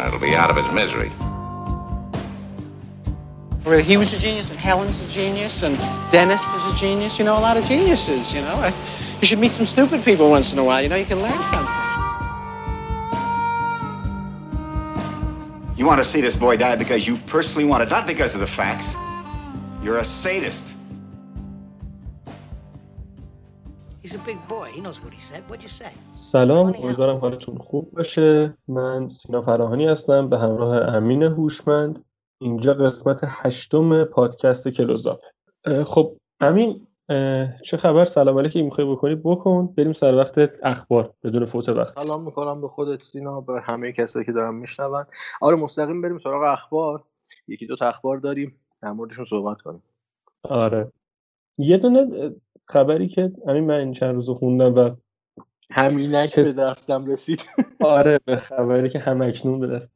That'll be out of its misery. Well, he was a genius, and Helen's a genius, and Dennis is a genius. You know, a lot of geniuses, you know. I, you should meet some stupid people once in a while. You know, you can learn something. You want to see this boy die because you personally want it, not because of the facts. You're a sadist. سلام. امیدوارم حالتون خوب باشه. من سینا فراهانی هستم. به همراه امین هوشمند. اینجا قسمت هشتم پادکست کلوزاپ. خب امین چه خبر؟ سلام علیکم. می‌خوای بکنی؟ بکن. بریم سر وقت اخبار. بدون فوت وقت. سلام می‌کنم به خودت سینا به همه کسایی که دارن میشنون. آره مستقیم بریم سراغ اخبار. یکی دو تا اخبار داریم. در موردشون صحبت کنیم. آره. یه دونه خبری که همین من این چند روز خوندم و همینک به دستم رسید. آره به خبری که همکنون به دست.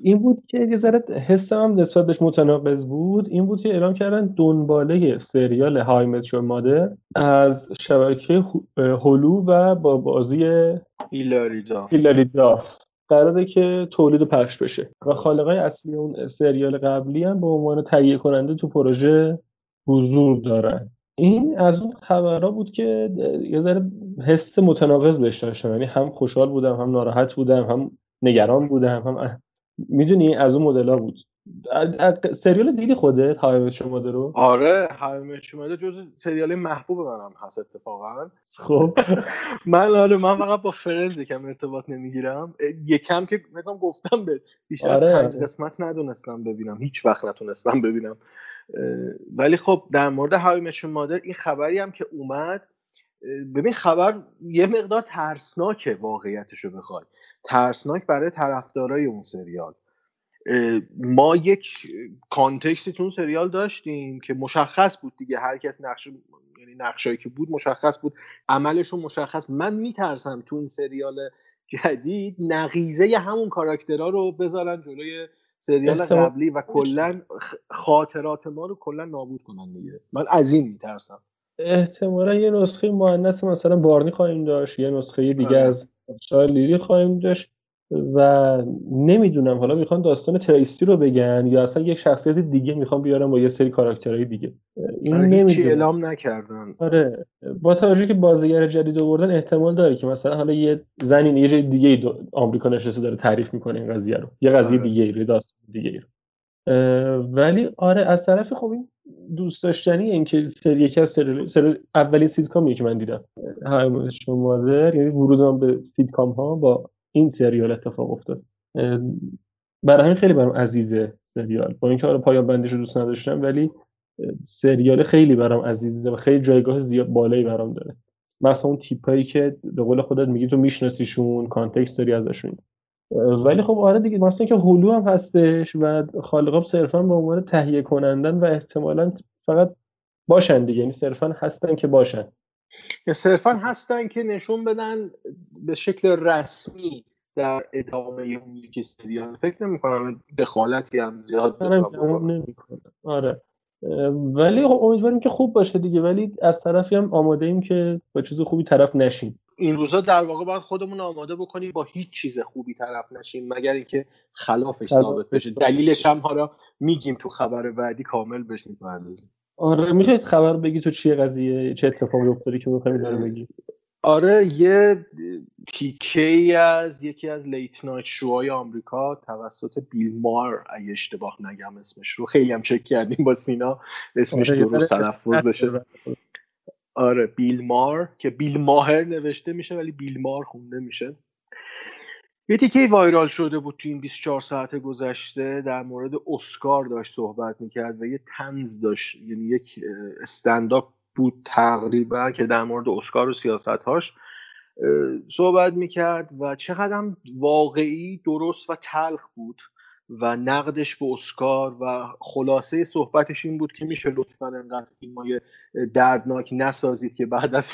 این بود که یه ذره حسم هم نسبت بهش متناقض بود. این بود که اعلام کردن دنباله سریال های مترو مادر از شبکه هلو و با بازی هیلاریدا هیلاریداس قراره که تولید پخش بشه. و خالقای اصلی اون سریال قبلی هم به عنوان تهیه کننده تو پروژه حضور دارن. این از اون خبرها بود که یه ذره حس متناقض بهش داشتم. یعنی هم خوشحال بودم هم ناراحت بودم هم نگران بودم هم می‌دونی از اون مدل بود. سریال دیدی خودت؟ های شماده رو؟ آره های شماده جز سریال محبوب منم هست اتفاقا. خب. من آره من فقط با فرنز یکم ارتباط نمی‌گیرم. یکم که مثلا گفتم به بیشتر آره. پنج قسمت ندونستم ببینم. هیچ وقت نتونستم ببینم. ولی خب در مورد های مشون مادر این خبری هم که اومد ببین خبر یه مقدار ترسناکه واقعیتشو بخوای. ترسناک برای طرفدارای اون سریال. ما یک کانتکستی تو اون سریال داشتیم که مشخص بود دیگه. هر کس نقش یعنی نقشایی که بود مشخص بود. عملشون مشخص. من میترسم تو این سریال جدید نقیزه همون کاراکترها رو بذارن جلوی سریال قبلی و کلا خاطرات ما رو کلا نابود کنن دیگه. من از این میترسم. احتمالا یه نسخه مهندس مثلا بارنی خواهیم داشت یه نسخه دیگه از شاید لیلی خواهیم داشت. و نمی‌دونم حالا می‌خوان داستان تریسی رو بگن یا اصلا یک شخصیت دیگه می‌خوان بیارن با یه سری کاراکترهای دیگه. این نمی‌دونم. اعلام نکردن. آره با توجه که بازیگر جدید آوردن احتمال داره که مثلا حالا یه زنی یه جای دیگه آمریکا نشسته داره تعریف می‌کنه این قضیه رو. یه قضیه آره. دیگه رو داستان دیگه رو. ولی آره از طرف خب این دوست داشتنی این که سری یکی از سری, سری اولین سیتکامیه که من دیدم. How I Met Your Mother یعنی ورودم به سیتکام ها با این سریال اتفاق افتاد. برای همین خیلی برام عزیزه سریال. با اینکه آره پایان بندیش رو دوست نداشتم ولی سریال خیلی برام عزیزه و خیلی جایگاه زیاد بالایی برام داره. مثلا اون تیپایی که به قول خودت میگی تو میشناسیشون context داری ازشون. ولی خب آره دیگه مثلا که هلو هم هستش و خالقاب صرفا به عنوان تهیه کنندن و احتمالا فقط باشن دیگه. یعنی صرفا هستن که باشن. یا صرفا هستن که نشون بدن به شکل رسمی در ادامه اون یکی سریال. فکر نمی کنم دخالتی هم زیاد نمی‌کنه آره. ولی خب امیدواریم که خوب باشه دیگه. ولی از طرفی هم آماده ایم که با چیز خوبی طرف نشیم. این روزا در واقع باید خودمون آماده بکنیم با هیچ چیز خوبی طرف نشیم مگر اینکه خلافش ثابت بشه. دلیلش هم حالا میگیم تو خبر بعدی کامل بهش می‌پردازیم آره میشه خبر بگی تو چیه قضیه؟ چه اتفاقی افتاده که می‌خوای داره بگی؟ آره یه تیکه ای از یکی از لیت نایت شوهای آمریکا توسط بیل مار اگه اشتباه نگم اسمش رو. خیلی هم چک کردیم با سینا. اسمش آره، درست تلفظ بشه. آره بیل مار که بیل ماهر نوشته میشه ولی بیل مار خونده میشه. یه تیکه وایرال شده بود تو این 24 ساعت گذشته؟ در مورد اسکار داشت صحبت می‌کرد و یه تنز داشت یعنی یک استنداپ بود تقریبا که در مورد اسکار و سیاستهاش صحبت می‌کرد و چقدر واقعی درست و تلخ بود. و نقدش به اسکار و خلاصه صحبتش این بود که میشه لطفا انقدر فیلم های دردناک نسازید که بعد از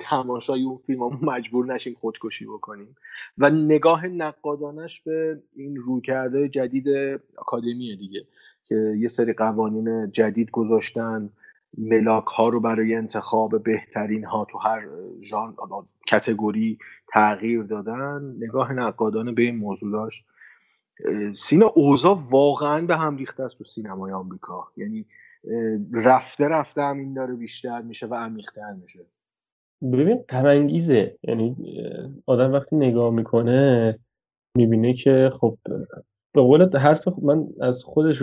تماشای اون فیلم ها مجبور نشیم خودکشی بکنیم. و نگاه نقادانش به این رویکرده جدید اکادمیه دیگه که یه سری قوانین جدید گذاشتن. ملاک ها رو برای انتخاب بهترین ها تو هر ژان کتگوری تغییر دادن. نگاه نقادانه به این موضوع داشت. سینا اوضاع واقعا به هم ریخته است تو سینمای آمریکا. یعنی رفته رفته همین داره بیشتر میشه و عمیقتر میشه. ببین غمانگیزه یعنی آدم وقتی نگاه می‌کنه می‌بینه که خب به قول حرف من از خودش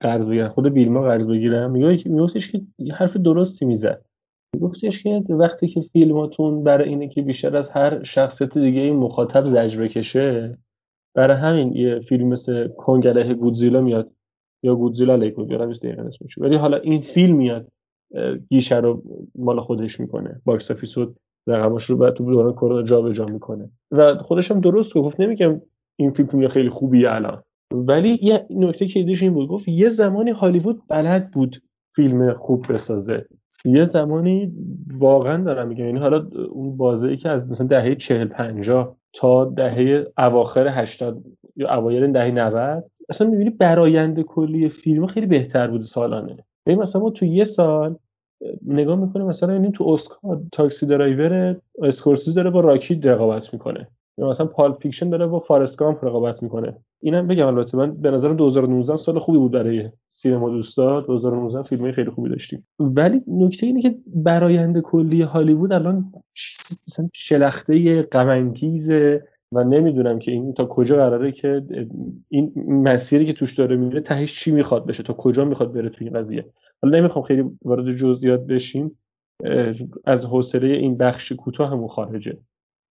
قرض بگیرم خود بیلما قرض بگیرم میگفتش که حرف درستی می‌زد. میگفتش که وقتی که فیلماتون برای اینه که بیشتر از هر شخصیت دیگه این مخاطب زجر بکشه برای همین یه فیلم مثل کنگله گودزیلا میاد. یا گودزیلا علیه گودزیلا نیست دقیقا اسمش. ولی حالا این فیلم میاد گیشه رو مال خودش می‌کنه. box office رو رقمش رو بعد تو دوران کرونا جابجا می‌کنه. و خودش هم درست گفت نمیگم این فیلم خیلی خوبیه الان. ولی یه نکته که این بود گفت یه زمانی هالیوود بلد بود فیلم خوب بسازه. یه زمانی واقعا دارم میگم یعنی حالا اون بازه ای که از مثلا دهه 40 50 تا دهه اواخر 80 یا اوایل دهه 90 اصلا می‌بینی برآیند کلی فیلم خیلی بهتر بود سالانه. ببین مثلا ما تو یه سال نگاه می‌کنی مثلا این تو اسکار Taxi Driver اسکورسیزی داره با راکی رقابت می‌کنه. مثلا Pulp Fiction داره با Forrest Gump رقابت می‌کنه. اینم بگم البته من به نظرم 2019 سال خوبی بود برای سینما دوستا. 2019 فیلم خیلی خوبی داشتیم. ولی نکته اینه که برآیند کلی هالیوود الان مثلا شلخته غم و نمی‌دونم که این تا کجا قراره که این مسیری که توش داره میره تهش چی می‌خواد بشه تا کجا می‌خواد بره تو این قضیه. حالا نمی‌خوام خیلی وارد جزئیات بشیم از حوصله این بخش کوتاه همون خارجه.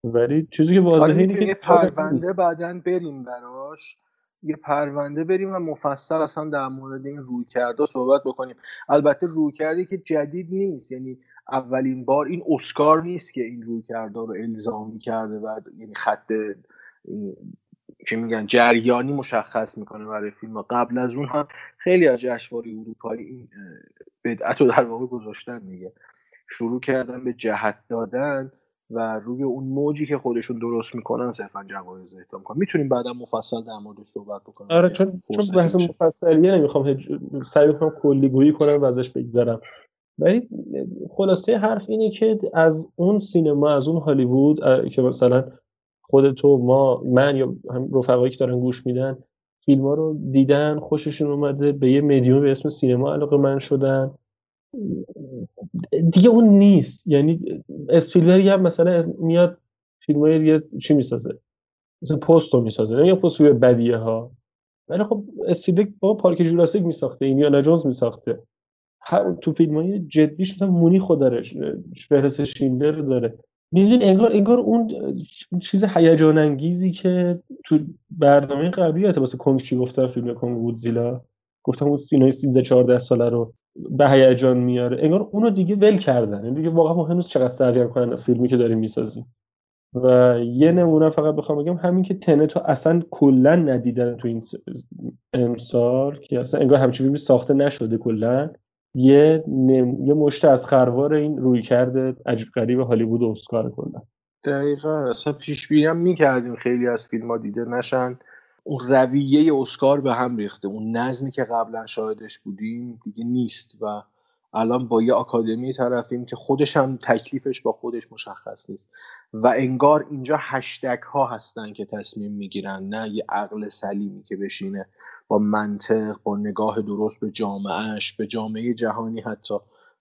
ولی چیزی که واضحه اینه که یه پرونده بعدا بریم براش یه پرونده بریم و مفصل اصلا در مورد این روی کرده صحبت بکنیم. البته روی کردی که جدید نیست یعنی اولین بار این اسکار نیست که این روی کرده رو الزامی کرده و یعنی خط که میگن جریانی مشخص می‌کنه برای فیلم. قبل از اون هم خیلی از جشنواره اروپایی این بدعت رو در واقع گذاشتن دیگه. شروع کردن به جهت دادن. و روی اون موجی که خودشون درست می‌کنن صرفا جوایز اهدا کنن می‌تونیم بعدا مفصل در موردش صحبت بکنیم. آره چون چون بحث مفصلیه نمی‌خوام هج... سعی کنم کلی گویی کنم و ازش بگذرم. ولی خلاصه حرف اینه که از اون سینما از اون هالیوود که مثلا خود تو ما من یا هم رفقایی که دارن گوش میدن فیلم ها رو دیدن خوششون اومده به یه مدیوم به اسم سینما علاقه من شدن. دیگه اون نیست. یعنی اسپیلبرگ هم مثلا میاد فیلم های چی می‌سازه؟ مثلا پست رو می‌سازه. نه پست روی بدیه ها. ولی خب اسپیلبرگ با پارک جوراسیک میساخته اینیانا جونز میساخته. تو فیلم های جدیش مثلا مونی داره فهرست شیندر داره. می‌دونی انگار انگار اون چیز هیجان انگیزی که تو برنامه قبلی واسه کنگ چی گفتم فیلم کنگ وودزیلا؟ گفتم اون سینای 13 14 ساله رو به هیجان میاره. انگار اونو دیگه ول کردن. یعنی دیگه واقعا مهم نیست چقدر سرگرم کنن از فیلمی که داریم می‌سازیم. و یه نمونه فقط بخوام بگم همین که تنتو اصلا کلا ندیدن تو این امسال که اصلا انگار همچین فیلمی ساخته نشده کلا. یه نم... یه مشت از خروار این روی کرده عجیب غریب هالیوود اسکار کلا. دقیقا. اصلا پیش بینی می‌کردیم خیلی از فیلم ها دیده نشن. اون رویه اسکار به هم ریخته. اون نظمی که قبلا شاهدش بودیم دیگه نیست و الان با یه آکادمی طرفیم که خودش هم تکلیفش با خودش مشخص نیست. و انگار اینجا هشتگ ها هستن که تصمیم می‌گیرن نه یه عقل سلیمی که بشینه با منطق با نگاه درست به جامعهش به جامعه جهانی حتی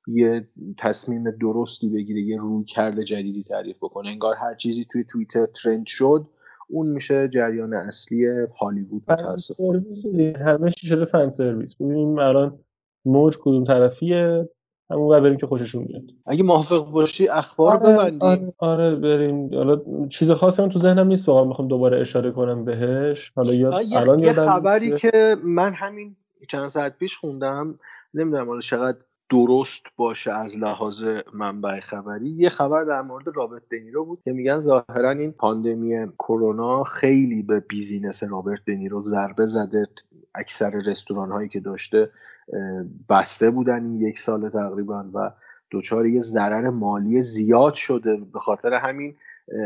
یه تصمیم درستی بگیره یه روی کرده جدیدی تعریف بکنه. انگار هر چیزی توی توییتر ترند شد اون میشه جریان اصلی هالیوود متاسفانه. همه شده فن سرویس. ببینیم الان موج کدوم طرفیه. همون بریم که خوششون میاد. اگه موافق باشی اخبار آره، ببندیم آره, آره بریم. حالا چیز خاصی تو ذهنم نیست واقعا می‌خوام دوباره اشاره کنم بهش. حالا یا الان یه خبری که من همین چند ساعت پیش خوندم. نمی‌دونم حالا چقدر درست باشه از لحاظ منبع خبری. یه خبر در مورد رابرت دنیرو بود که میگن ظاهرا این پاندمی کرونا خیلی به business رابرت دنیرو ضربه زده. اکثر رستوران هایی که داشته بسته بودن این یک سال تقریبا و دچار یه ضرر مالی زیاد شده. به خاطر همین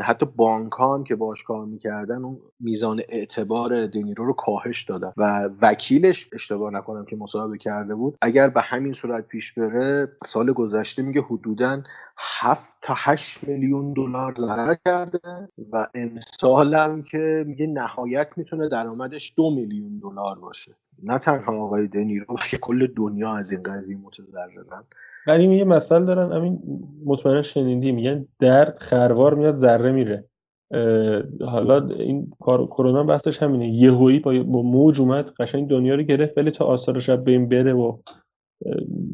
حتی بانک که باش کار می‌کردن اون میزان اعتبار دنیرو رو کاهش دادن و وکیلش اشتباه نکنم که مصاحبه کرده بود اگر به همین صورت پیش بره سال گذشته میگه حدودا 7 تا 8 میلیون دلار ضرر کرده و امسال هم که میگه نهایت می‌تونه درآمدش دو میلیون دلار باشه. نه تنها آقای دنیرو که کل دنیا از این قضیه متضررن. ولی یه مسئله دارن همین مطمئنا شنیدی میگن درد خروار میاد ذره میره. حالا این کرونا بحثش همینه. یهویی با, با موج اومد قشنگ دنیا رو گرفت ولی تا آثارش به این بره و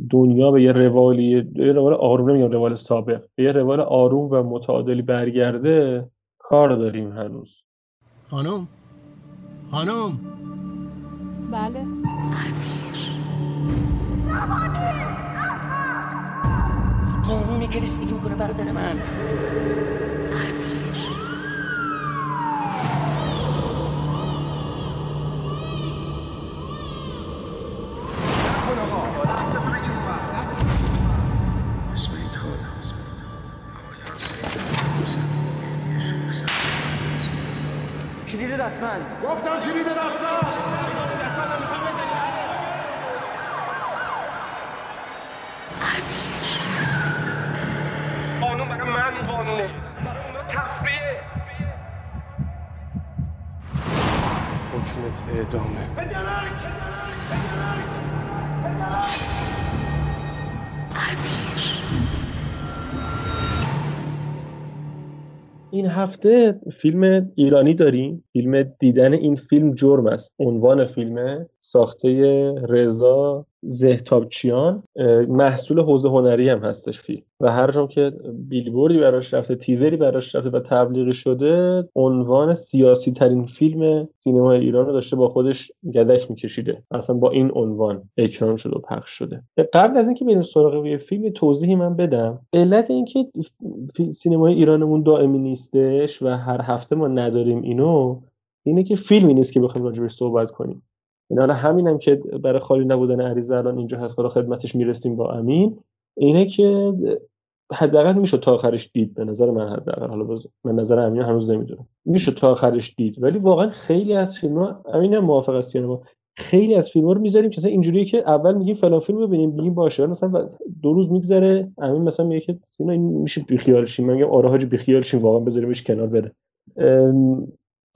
دنیا به یه روالی یه روال آروم نمیگم روال سابق به یه روال آروم و متعادلی برگرده کار داریم هنوز. خانم؟ خانم؟ بله. قانونی که رسیدگی می‌کنه برادر من. کلید دستمند. گفتم کلید دستمند. قانون اعدامه این هفته فیلم ایرانی داریم. فیلم دیدن این فیلم جرم است. عنوان فیلم ساخته رضا زهتابچیان محصول حوزه هنری هم هستش فیلم و هر جام که بیلبوردی براش رفته تیزری براش رفته و تبلیغی شده عنوان سیاسی ترین فیلم سینما ایران رو داشته با خودش گدک میکشیده. اصلا با این عنوان اکران شده و پخش شده. قبل از اینکه بریم سراغ یه فیلم توضیحی من بدم علت اینکه سینمای ایرانمون دائمی نیستش و هر هفته ما نداریم اینو اینه که فیلمی نیست که بخوایم راجبش صحبت کنیم. حالا همینم که برای خالی نبودن عریضه الان اینجا هست. حالا خدمتش می‌رسیم با امین. اینه که حداقل میشه تا آخرش دید به نظر من حداقل. حالا باز من نظر امین هنوز نمی‌دونم. میشه تا آخرش دید. ولی واقعا خیلی از فیلم ها امین موافق است ما خیلی از فیلم ها رو می‌ذاریم که اینجوریه که اول میگیم فلان فیلم ببینیم میگیم باشه. مثلا دو روز میگذره امین مثلا میگه که اینا این میشه بیخیال شیم. من میگم آره حاجی بیخیال شیم. واقعا بذاریمش کنار بره.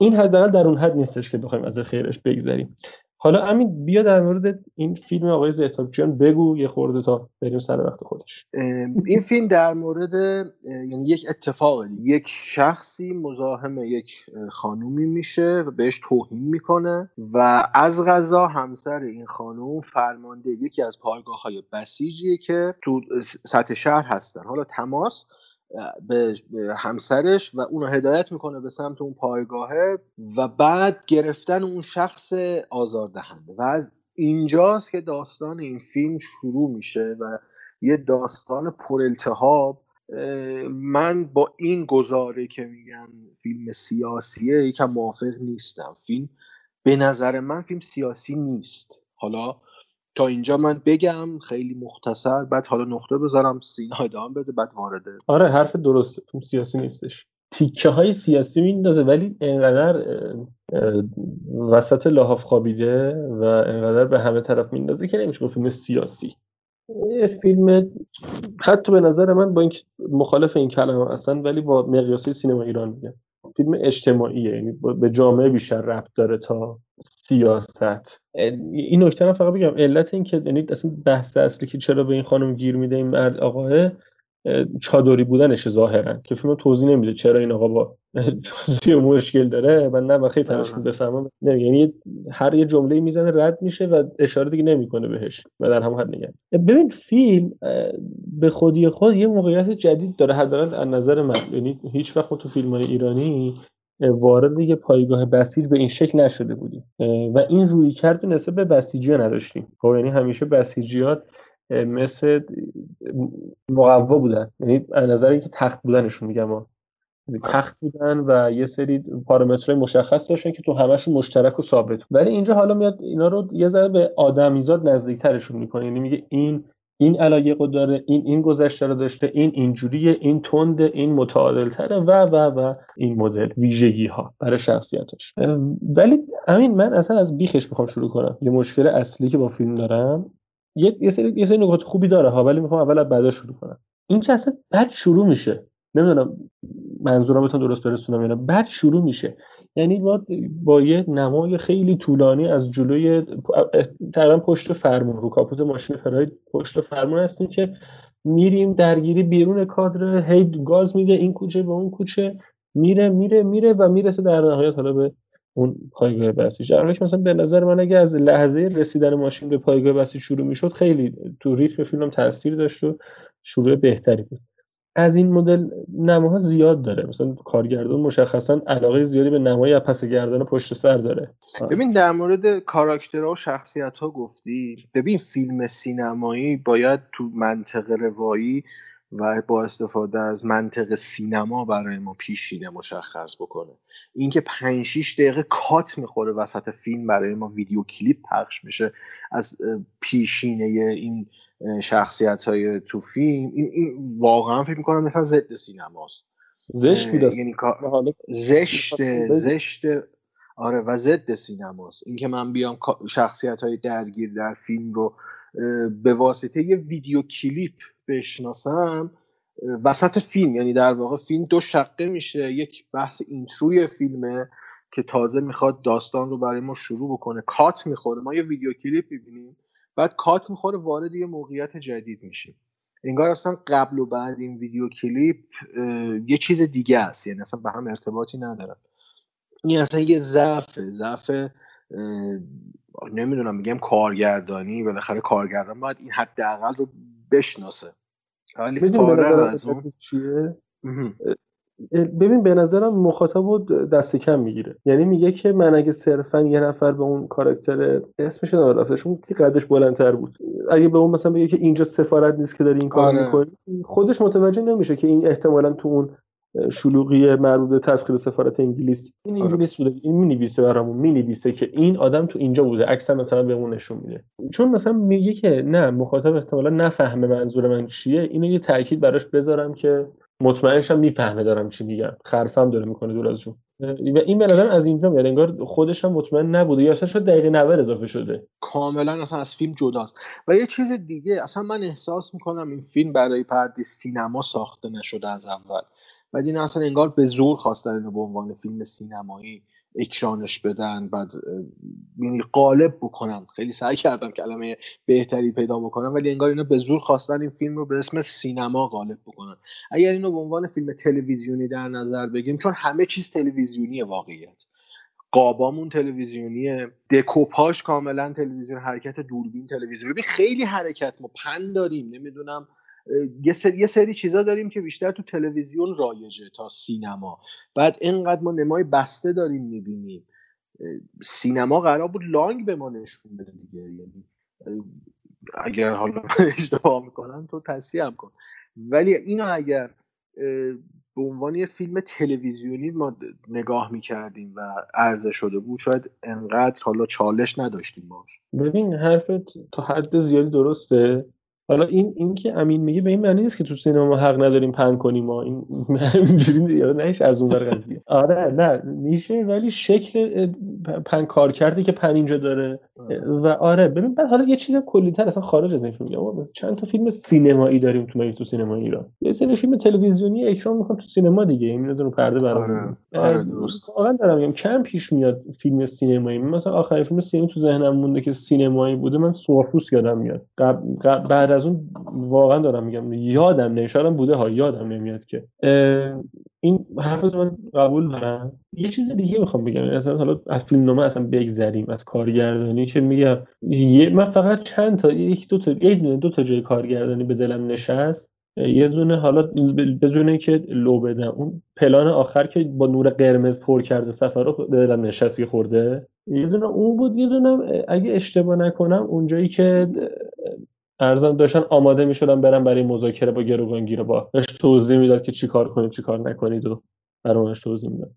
این حداقل در اون حد نیستش که بخوایم از خیرش بگذریم. حالا امین بیا در مورد این فیلم آقای زهتابچیان بگو یه خورده تا بریم سر وقت خودش. این فیلم در مورد یعنی یک اتفاق یک شخصی مزاحم یک خانومی میشه و بهش توهین می‌کنه و از غذا همسر این خانوم فرمانده یکی از پایگاه های بسیجیه که تو سطح شهر هستن. حالا تماس به همسرش و اونو هدایت می‌کنه به سمت اون پایگاهه و بعد گرفتن اون شخص آزاردهنده. و از اینجاست که داستان این فیلم شروع میشه و یه داستان پرالتهاب من با این گزاره که میگن فیلم سیاسیه یکم موافق نیستم. فیلم به نظر من فیلم سیاسی نیست. حالا تا اینجا من بگم خیلی مختصر. بعد حالا نقطه بذارم سینا ادامه بده بعد وارده آره حرف فیلم سیاسی نیستش. تیکه های سیاسی میندازه ولی اینقدر وسط لحاف خوابیده و اینقدر به همه طرف میندازه که نمیشه فیلم سیاسی. فیلم حتی به نظر من با این مخالف این کلمه هستن ولی با مقیاسی سینما ایران میگم فیلم اجتماعیه یعنی به جامعه بیشتر ربط داره تا سیاست. این نکته فقط بگم علت این که یعنی اصلا بحث اصلی که چرا به این خانم گیر میده این مرد آقاه چادری بودنش ظاهرا که فیلم توضیح نمیده چرا این آقا با چادری مشکل داره. من نه خیلی تلاش بفهمم نه یعنی هر یه جمله می‌زنه رد میشه و اشاره دیگه نمی‌کنه بهش و در هم حد نگم ببین فیلم به خودی خود یه موقعیت جدید داره. حداقل از نظر من. یعنی هیچ وقت تو فیلم های ایرانی وارد یه پایگاه بسیج به این شکل نشده بودیم. و این روی کرد نسبت به بسیجی ها نداشتیم. خب یعنی همیشه بسیجیات مثل مقوا بودن. یعنی از نظر اینکه تخت بودنشون میگم ها تخت بودن و یه سری پارامترهای مشخص داشتن که تو همشون مشترک و ثابت ولی اینجا حالا میاد اینا رو یه ذره به آدمیزاد نزدیکترشون می‌کنه. یعنی میگه این این علایق داره این این گذشته رو داشته این اینجوریه این تند این متعادل تره و و و این مدل ویژگی ها برای شخصیتش. ولی همین من اصلا از بیخش می‌خوام شروع کنم. یه مشکل اصلی که با فیلم دارم. یه یه سری یه سری نکات خوبی داره ها ولی می‌خوام اول از بعدا شروع کنم. این که اصلا بد شروع میشه. نمی‌دونم منظورم درست برسونم یا بعد شروع میشه. یعنی با با یه نمای خیلی طولانی از جلوی تقریبا پشت فرمون رو کاپوت ماشین فرای پشت فرمون هستیم که میریم درگیری بیرون کادر هی گاز میده این کوچه به اون کوچه میره میره میره و می‌رسه در نهایت حالا به اون پایگاه بسیج در مثلا به نظر من اگه از لحظه رسیدن ماشین به پایگاه بسیج شروع می‌شد خیلی تو ریتم فیلم تاثیر داشت و شروع بهتری بود. از این مدل نماها زیاد داره. مثلا کارگردان مشخصا علاقه زیادی به نمای پس گردن پشت سر داره. ببین در مورد کاراکترها و شخصیت ها گفتی. ببین فیلم سینمایی باید تو منطق روایی و با استفاده از منطق سینما برای ما پیشینه مشخص بکنه. اینکه 5 6 دقیقه کات می‌خوره وسط فیلم برای ما ویدیو کلیپ پخش میشه از پیشینه این شخصیت های تو فیلم این, این واقعا فکر می‌کنم مثلا ضد سینماست. زشت بود یعنی زشت زشت آره و ضد سینماست. اینکه من بیام شخصیت های درگیر در فیلم رو به واسطه یه ویدیو کلیپ بشناسم وسط فیلم. یعنی در واقع فیلم دو شقه میشه. یک بحث اینتروی فیلمه که تازه می‌خواد داستان رو برای ما شروع بکنه. کات می‌خوره. ما یه ویدیو کلیپ می‌بینیم. بعد کات می‌خوره وارد یه موقعیت جدید میشیم انگار اصلا قبل و بعد این ویدیو کلیپ یه چیز دیگه است. یعنی اصلا به هم ارتباطی ندارن. این اصلا یه ضعف ضعف نمی‌دونم میگم کارگردانی. بالاخره کارگردان باید این حداقل رو بشناسه. ولی فارغ از اون چیه؟ ببین به نظرم مخاطب رو دست کم می‌گیره یعنی میگه که من اگه صرفا یه نفر به اون کاراکتر اسمش نمی‌دونم رفتش اون که قدش بلندتر بود اگه به اون مثلا بگه که اینجا سفارت نیست که داری این کار آره. می‌کنی خودش متوجه نمیشه که این احتمالا تو اون شلوغی مربوط به تسخیر سفارت انگلیس این آره. انگلیس بوده این می‌نویسه برامون می‌نویسه که این آدم تو اینجا بوده اکثر مثلا بهمون نشون میده چون مثلا میگه که نه مخاطب احتمالا نفهمه منظور من چیه اینو یه تاکید براش بذارم که مطمئنشم می‌فهمه دارم چی میگم. خرفم داره می‌کنه دور از جون. و این به نظر از اینجا میاد انگار خودش هم مطمئن نبوده یا اصلا شاید دقیقه 90 اضافه شده. کاملا اصلا از فیلم جداست. و یه چیز دیگه اصلا من احساس می‌کنم این فیلم برای پرده سینما ساخته نشده از اول. و این اصلا انگار به زور خواستن اینو به عنوان فیلم سینمایی. اکرانش بدن بعد یعنی قالب بکنن. خیلی سعی کردم کلمه بهتری پیدا بکنم ولی انگار اینا به زور خواستن این فیلم رو به اسم سینما غالب بکنن. اگر اینو به عنوان فیلم تلویزیونی در نظر بگیریم چون همه چیز تلویزیونی واقعیت. قابامون تلویزیونیه دکوپاش کاملا تلویزیون حرکت دوربین تلویزیون ببین خیلی حرکت ما پن داریم نمی‌دونم. یه سری, یه سری چیزا داریم که بیشتر تو تلویزیون رایجه تا سینما. بعد اینقدر ما نمای بسته داریم می‌بینیم. سینما قرار بود لانگ به ما نشون بده دیگه. یعنی اگر حالا اشتباه می‌کنم تو تصحیح کن. ولی اینو اگر به عنوان یه فیلم تلویزیونی ما نگاه می‌کردیم و عرضه شده بود شاید انقدر حالا چالش نداشتیم باش. ببین حرفت تا حد زیادی درسته. حالا این این که امین میگه به این معنی نیست که تو سینما حق نداریم پن کنیم ما. این اینجوری نهش از اون قضیه. آره نه میشه ولی شکل پن کار کرده که پن اینجا داره و آره ببین بعد حالا یه چیز کلیتر اصلا خارج از این فیلم میگم چند تا فیلم سینمایی داریم تو تو سینما ایران. یه سری فیلم تلویزیونی اکران می‌کنم تو سینما دیگه این رو پرده برام آره, آره درست. واقعا دارم میگم کم پیش میاد فیلم سینمایی. مثلا آخرین فیلم سینما تو ذهنم مونده که سینمایی بوده من سرخپوست یادم میاد. بعد از اون واقعا دارم میگم یادم نمیاد بوده ها یادم نمیاد که. این حرف من قبول دارم. یه چیز دیگه می‌خوام بگم. مثلا حالا از فیلم نامه اصلا بگذریم از کارگردانی که میگم من فقط چند تا یک دو تا یک دو تا جای کارگردانی به دلم نشست. یه دونه حالا بدون که لو بدم. اون پلان آخر که با نور قرمز پر کرده سفر رو به دلم نشستی خورده. یه دونه اون بود یه دونه اگه اشتباه نکنم اونجایی که ارزم داشتن آماده می‌شدن برن برای مذاکره با گروگانگیر با. بهش توضیح می‌داد که چیکار کنید چیکار نکنید و برامش توضیح می‌داد.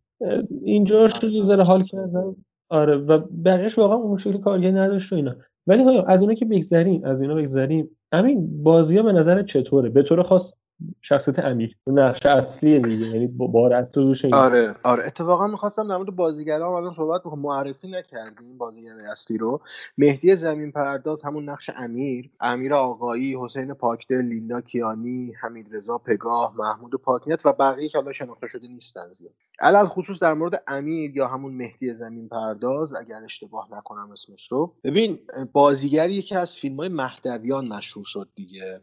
اینجا شد یه ذره حال کردم. آره و بقیهش واقعا اون شکلی کارگری نداشت و اینا. ولی از اینا که بگذریم از اینا بگذریم. همین بازی ها به نظر چطوره؟ به طور خاص شخصیت امیر. نقش اصلی دیگه یعنی بار اصلی روش آره آره. اتفاقا می‌خواستم در مورد بازیگرا الان صحبت بکنم. معرفی نکردیم بازیگر اصلی رو. مهدی زمین پرداز همون نقش امیر. امیر آقایی حسین پاکدل لیندا کیانی حمید رضا پگاه محمود پاکنیت و بقیه که حالا شناخته شده نیستن زیاد. علل خصوص در مورد امیر یا همون مهدی زمین پرداز اگر اشتباه نکنم اسمش رو. ببین بازیگری یکی از فیلم های مهدویان مشهور شد دیگه.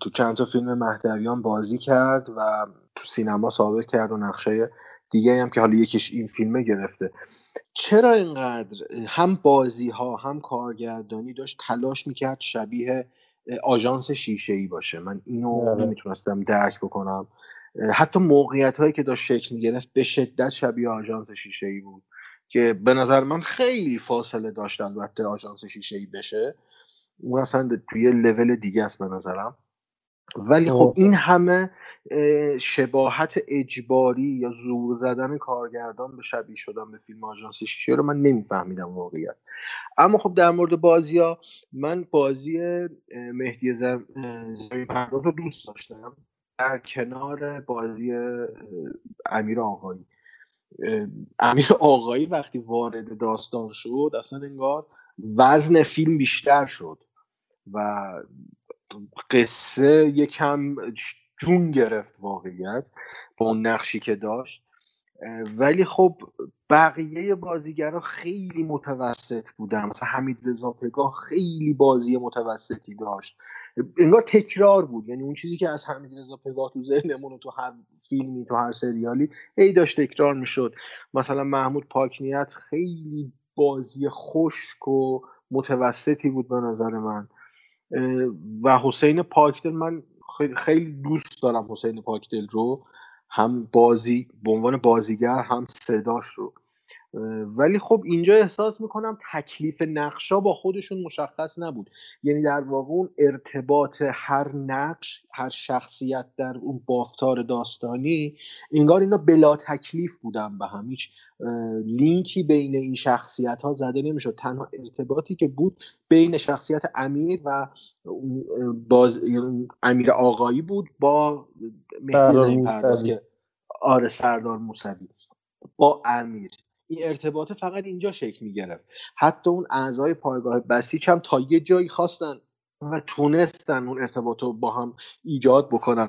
تو چند تا فیلم مهدویان بازی کرد و تو سینما ثابت کرد و نقشه دیگه هم که حالا یکیش این فیلمه گرفته. چرا اینقدر هم بازی ها هم کارگردانی داشت تلاش می‌کرد شبیه آژانس شیشه ای باشه؟ من اینو آره. نمی‌تونستم درک بکنم. حتی موقعیت هایی که داشت شکل می‌گرفت به شدت شبیه آژانس شیشه ای بود که به نظر من خیلی فاصله داشت البته آژانس شیشه ای بشه. اون اصلا توی لول دیگه است به نظرم. ولی خب این همه شباهت اجباری یا زور زدن کارگردان به شبیه شدن به فیلم آژانس شیشه رو من نمیفهمیدم واقعیت. اما خب در مورد بازی ها من بازی مهدی زمین پرداز رو دوست داشتم در کنار بازی امیر آقایی. امیر آقایی وقتی وارد داستان شد اصلا انگار وزن فیلم بیشتر شد و قصه یکم جون گرفت واقعیت با اون نقشی که داشت. ولی خب بقیه بازیگرا خیلی متوسط بودن. مثلا حمید رضا پگاه خیلی بازی متوسطی داشت. انگار تکرار بود. یعنی اون چیزی که از حمید رضا پگاه تو ذهنمون تو هر فیلمی تو هر سریالی هی داشت تکرار می‌شد. مثلا محمود پاکنیت خیلی بازی خشک و متوسطی بود به نظر من. و حسین پاکدل من خیلی دوست دارم حسین پاکدل رو. هم بازی به عنوان بازیگر هم صداش رو. ولی خب اینجا احساس می‌کنم تکلیف نقشا با خودشون مشخص نبود. یعنی در واقع اون ارتباط هر نقش هر شخصیت در اون بافتار داستانی انگار اینا بلا تکلیف بودن به هم. هیچ لینکی بین این شخصیت ها زده نمی‌شد. تنها ارتباطی که بود بین شخصیت امیر و باز امیر آقایی بود با مهدی زمین پرداز که آره سردار موسوی. با امیر. این ارتباط فقط اینجا شکل می‌گرفت. حتی اون اعضای پایگاه بسیج هم تا یه جایی خواستن و تونستن اون ارتباط رو با هم ایجاد بکنن.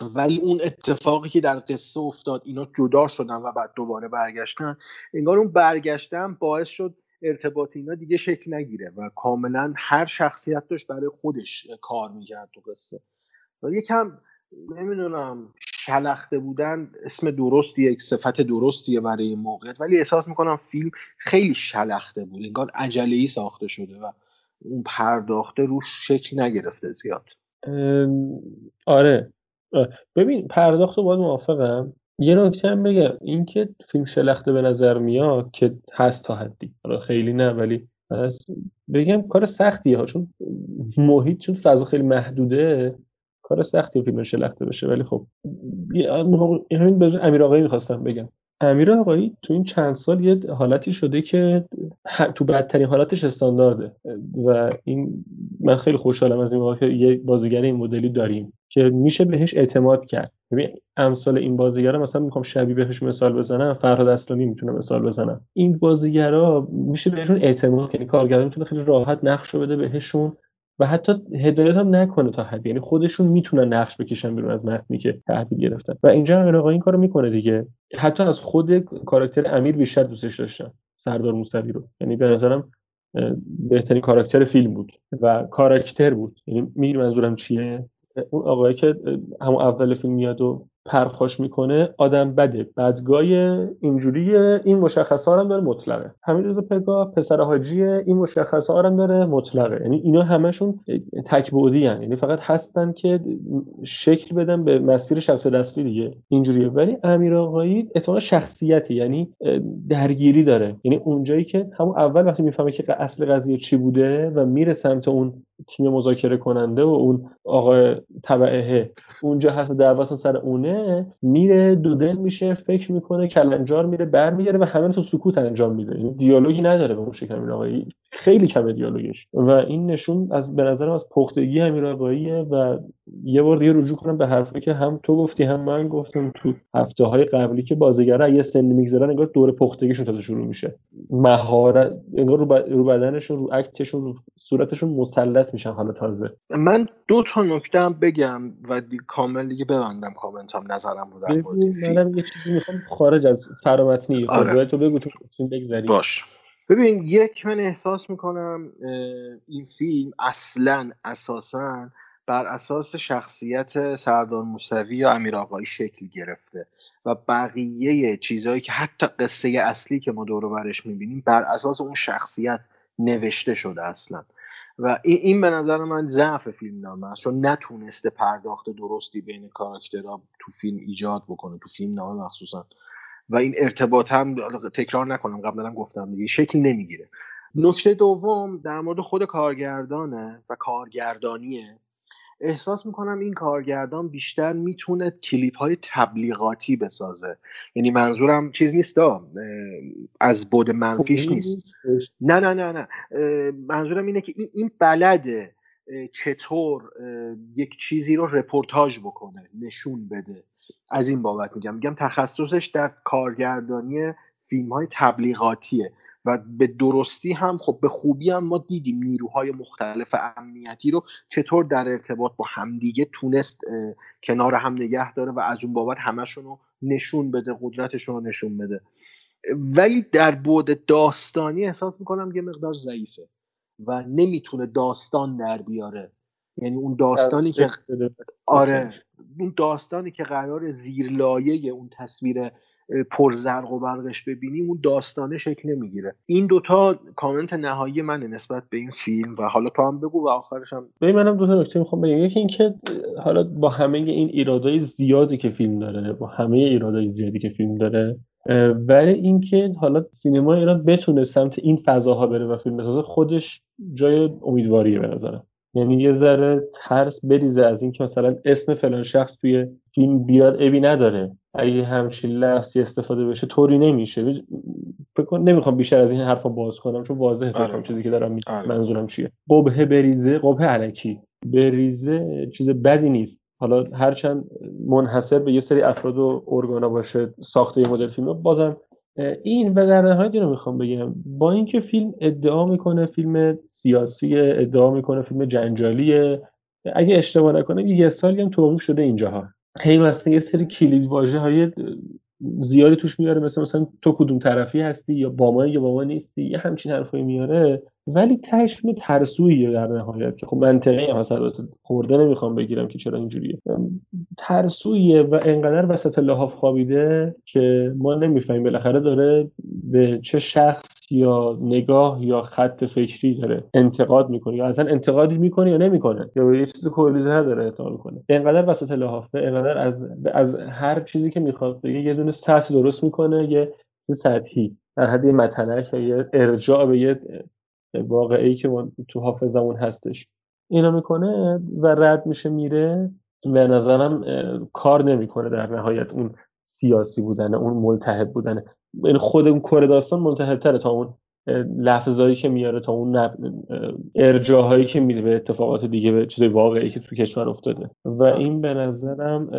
ولی اون اتفاقی که در قصه افتاد اینا جدا شدن و بعد دوباره برگشتن انگار اون برگشتن باعث شد ارتباط اینا دیگه شکل نگیره و کاملا هر شخصیت داشت برای خودش کار می‌کرد تو قصه. و یکم نمی‌دونم. شلخته بودن اسم درستیه صفت درستیه برای این موقعیت. ولی احساس می‌کنم فیلم خیلی شلخته بود. انگار عجله ای ساخته شده و اون پرداخته روش شکل نگرفته زیاد. آره. ببین پرداخت باید موافقم. یه نکته هم بگم. اینکه فیلم شلخته به نظر میاد که هست تا حدی. خیلی نه ولی بگم کار سختیه. ها چون محیط چون فضا خیلی محدوده. کار سختی فیلم شلخته بشه ولی خب همین به امیر آقایی می‌خواستم بگم. امیر آقایی تو این چند سال یه حالتی شده که تو بدترین حالاتش استاندارده. و این من خیلی خوشحالم از این که یه بازیگر این مدلی داریم که میشه بهش اعتماد کرد. ببین امثال این بازیگرا مثلا می‌خوام شبیه بهش مثال بزنم فرهاد اصلانی می‌تونه مثال بزنم. این بازیگرا میشه بهشون اعتماد کنی کارگردان می‌تونه خیلی راحت نقش بده بهشون. و حتی هدایت هم نکنه تا حدی. یعنی خودشون می‌تونن نقش بکشن بیرون از متنی که تحویل گرفتن. و اینجا امیر آقا این کارو می‌کنه دیگه. حتی از خود کاراکتر امیر بیشتر دوستش داشتم سردار موسوی رو. یعنی به نظرم بهترین کاراکتر فیلم بود و کاراکتر بود. یعنی میگی منظورم چیه؟ اون آقایی که همون اول فیلم میاد و پرخاش می‌کنه آدم بده. بدگای اینجوری این مشخص ها هم داره مطلقه. همین روز پگاه پسر حاجی این مشخص ها هم داره مطلقه. یعنی اینا همشون تک بعدی یعنی فقط هستن که شکل بدن به مسیر شخص اصلی دیگه. اینجوریه. ولی امیر آقایی اتفاقا شخصیتی. یعنی درگیری داره. یعنی اونجایی که همون اول وقتی می‌فهمه که اصل قضیه چی بوده و میره سمت اون تیم مذاکره کننده و اون آقا تبعه اونجا هست درواز سر اونه میره دودل میشه فکر می‌کنه کلنجار میره برمیگره و همه تو سکوت انجام میده. یعنی دیالوگی نداره به اون شکل این آقایی خیلی کمه دیالوگش. و این نشون از به نظرم از پختگی امیر آقاییه و یه بار دیگه رجوع کنم به حرفی که هم تو گفتی هم من گفتم تو هفته های قبلی که بازیگرا یه سنی میگذرن انگار دور پختگیشون تازه شروع میشه. مهارت انگار رو, ب... رو بدنشون رو اکتشون رو صورتشون مسلط میشن حالا تازه. من دو تا نکته هم بگم و دی... کامل دیگه ببندم کامنتم نظرم مورد منم یه چیزی می‌خوام خارج از فرامتنی آره. تو بگو چون بگذری باش. ببین یک من احساس می‌کنم این فیلم اصلا اساسا بر اساس شخصیت سردار موسوی یا امیر آقایی شکل گرفته و بقیه چیزهایی که حتی قصه اصلی که ما دور برش می‌بینیم بر اساس اون شخصیت نوشته شده اصلا. و این به نظر من ضعف فیلم نامه است. چون نتونسته پرداخت درستی بین کاراکترها تو فیلم ایجاد بکنه تو فیلم نامه مخصوصا. و این ارتباط هم تکرار نکنم قبلا هم گفتم دیگه شکل نمی‌گیره. نکته دوم در مورد خود کارگردانه و کارگردانیه. احساس می‌کنم این کارگردان بیشتر می‌تونه کلیپ های تبلیغاتی بسازه. یعنی منظورم چیز نیست از بود منفیش نیست. نه نه نه نه. منظورم اینه که این بلده چطور یک چیزی رو رپورتاج بکنه نشون بده. از این بابت میگم. میگم تخصصش در کارگردانی فیلم های تبلیغاتیه و به درستی هم خب به خوبی هم ما دیدیم نیروهای مختلف امنیتی رو چطور در ارتباط با همدیگه تونست کنار هم نگه داره و از اون بابت همشون رو نشون بده قدرتشون رو نشون بده. ولی در بود داستانی احساس می‌کنم یه مقدار ضعیفه و نمی‌تونه داستان در بیاره. یعنی اون داستانی که آره اون داستانی که قرار زیرلایه اون تصویر پرزرق و برقش ببینیم اون داستانه شکل نمی‌گیره. این دوتا کامنت نهایی منه نسبت به این فیلم و حالا تو هم بگو و آخرش هم ببین منم دو تا نکته می‌خوام بگم. یکی اینکه حالا با همه این ایرادای زیادی که فیلم داره با همه ایرادای زیادی که فیلم داره ولی اینکه حالا سینما ایران بتونه سمت این فضاها بره و فیلم بسازه خودش جای امیدواریه به نظرم. یعنی یه ذره ترس بریزه از اینکه مثلا اسم فلان شخص توی فیلم بیاد ابی نداره. اگه همچین لفظی استفاده بشه طوری نمیشه. فکر نمی‌خوام بیشتر از این حرفا باز کنم چون واضحه فکر چیزی که دارم آره. منظورم چیه؟ قبه بریزه قبه علکی. بریزه چیز بدی نیست. حالا هرچند منحصر به یه سری افراد و ارگانا باشه ساخته مدل فیلم بازم این و در نهایت رو می‌خوام بگم. با اینکه فیلم ادعا می‌کنه فیلم سیاسی ادعا می‌کنه فیلم جنجالیه. اگه اشتباه نکنم یه سالی هم توقیف شده اینجاها. هی مثلا یه سری کلید واژه های زیادی توش میاره. مثل مثلا تو کدوم طرفی هستی یا با ما یا با ما نیستی. یه همچین حرفایی میاره. ولی تهش فیلم ترسوییه در نهایت که خب منطقی هم هست خورده نمی‌خوام بگیرم که چرا اینجوریه. ترسوییه و انقدر وسط لحاف خوابیده که ما نمی‌فهمیم بالاخره داره به چه شخص یا نگاه یا خط فکری داره انتقاد می‌کنه یا اصلا انتقادی می‌کنه یا نمی‌کنه یا یه چیز کلیتر داره اعطا می‌کنه. انقدر وسط لحافه انقدر از از هر چیزی که می‌خواد بگه یه دونه سطح درست می‌کنه یه سطحی در حد متنک یا یه ارجاع به یه واقعی که تو حافظمون هستش. اینا می‌کنه و رد میشه میره. به نظرم کار نمی‌کنه در نهایت اون سیاسی بودنه اون ملتحب بودنه این خود اون کره داستان ملتهبتره تا اون لفظایی که میاره تا اون ارجاهایی که میده به اتفاقات دیگه به چیز واقعی که تو کشور افتاده. و این به نظرم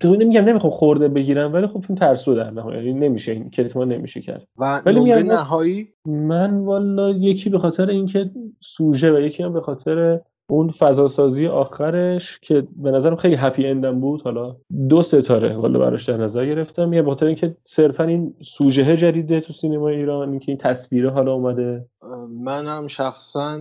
تو نمیگم نمی‌خوام خورده بگیرم ولی خب فیلم ترسو در نهایت یعنی نمیشه این کتمان نمیشه کرد. و ولی نهایی؟ من والا یکی به خاطر اینکه سوژه و یکی هم به خاطر اون فضاسازی آخرش که به نظرم خیلی هپی اندم بود حالا دو ستاره والا براش در نظر گرفتم. یه بخاطر اینکه صرفا این سوژه جدیده تو سینما ایران اینکه این تصویره حالا اومده. منم شخصا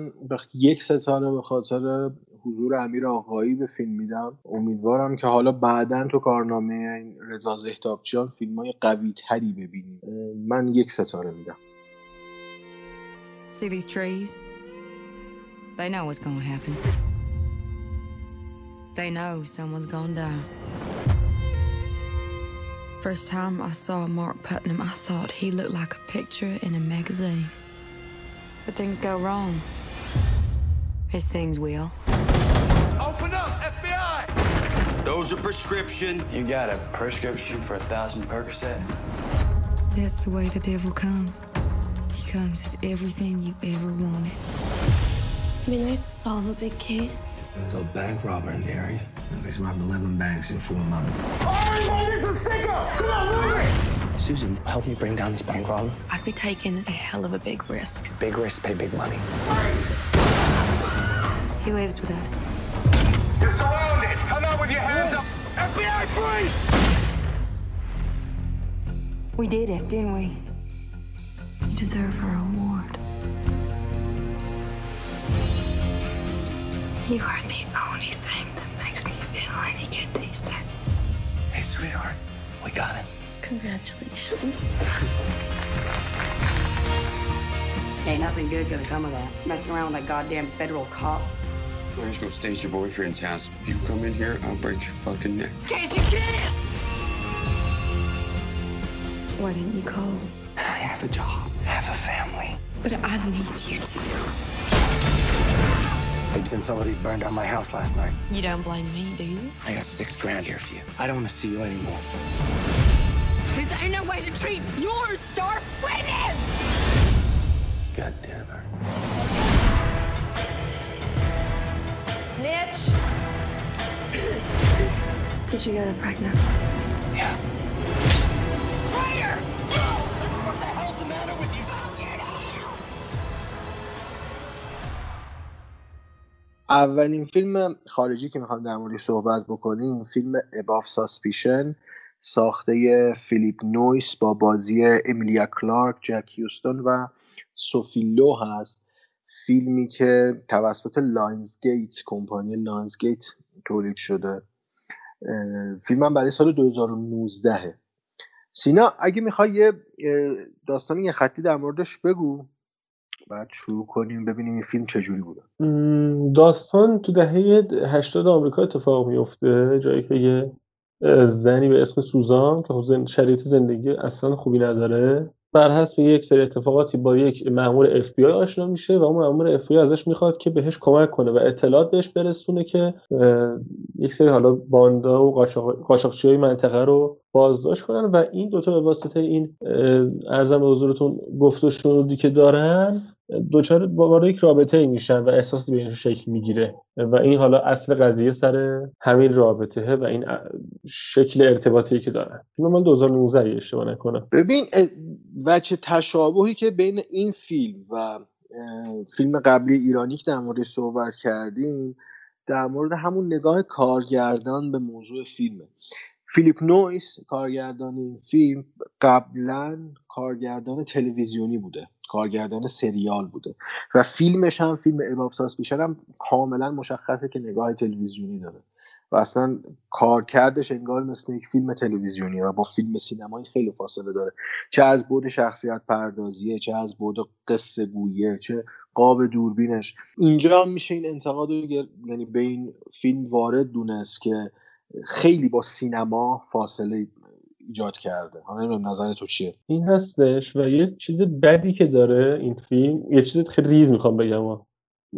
یک ستاره به خاطر حضور امیر آقایی به فیلم میدم. امیدوارم که حالا بعدا تو کارنامه رضا زهتابچیان فیلم های قوی تری ببینیم. من یک ستاره میدم. See these trees? They know what's gonna happen. They know someone's gonna die. First time I saw Mark Putnam, I thought he looked like a picture in a magazine. But things go wrong. As things will. Open up, FBI! Those are prescription. You got a prescription for a thousand Percocet? That's the way the devil comes. He comes as everything you ever wanted. It'd be nice to solve a big case. There's a bank robber in the area. He's robbed 11 banks in four months. Hey, this is Stinker! Come on, move it! Susan, help me bring down this bank robber. I'd be taking a hell of a big risk. Big risk, pay big money. He lives with us. You're surrounded! Come out with your hands up! FBI, freeze! We did it, didn't we? You deserve a reward. You are the only thing that makes me feel any good these days. Hey, sweetheart, we got him. Congratulations. Ain't nothing good gonna come of that. Messing around with that goddamn federal cop. Why don't you go stay at your boyfriend's house? If you come in here, I'll break your fucking neck. Case you can't! Why didn't you call? I have a job, I have a family. But I need you to. They'd send somebody to burn down my house last night. You don't blame me, do you? I got six grand here for you. I don't want to see you anymore. This ain't no way to treat your star witness! God damn her. Snitch! Did you get her pregnant? Yeah. اولین فیلم خارجی که می‌خوام در موردش صحبت بکنیم فیلم Above Suspicion ساخته فیلیپ نویس با بازی امیلیا کلارک، جک هیوستون و سوفی لو هست. فیلمی که توسط لاینز گیت کمپانی لاینز تولید شده. فیلم هم برای سال 2019 سینا اگه می‌خوای یه داستان یه خطی در موردش بگو. بعد شروع کنیم ببینیم این فیلم چجوری بوده. داستان تو دهه 80 آمریکا اتفاق میفته جایی که یه زنی به اسم سوزان که خب شرایط زندگی اصلا خوبی نداره بر حسب یک سری اتفاقاتی با یک مأمور اف بی آی آشنا میشه و اون مأمور اف بی آی ازش می‌خواد که بهش کمک کنه و اطلاعات بهش برسونه که یک سری حالا باندا و قاچاقچی های منطقه رو بازداشت کنن و این دوتا به واسطه این ارزم به حضورتون گفت و که دارن دوچار وارد یک رابطه ای میشن و احساس بینشون شکل می‌گیره. و این حالا اصل قضیه سر همین رابطه و این شکل ارتباطی که دارن. فیلم من 2019 اشتباه نکنم. ببین وچه تشابهی که بین این فیلم و فیلم قبلی ایرانی که در مورد صحبت کردیم در مورد همون نگاه کارگردان به موضوع فیلمه. فیلیپ نویس کارگردان این فیلم قبلا کارگردان تلویزیونی بوده. کارگردان سریال بوده. و فیلمش هم فیلم Above Suspicion هم کاملا مشخصه که نگاه تلویزیونی داره. و اصلا کارکردش انگار مثل یک فیلم تلویزیونی و با فیلم سینمایی خیلی فاصله داره. چه از بود شخصیت پردازیه چه از بود قصه گویه چه قاب دوربینش. اینجا میشه این انتقاد رو یعنی به این فیلم وارد دونست که خیلی با سینما فاصله ایجاد کرده. حالا نمی‌دونم نظر تو چیه؟ این هستش و یه چیز بدی که داره این فیلم یه چیز خیلی ریز می‌خوام بگم. ها.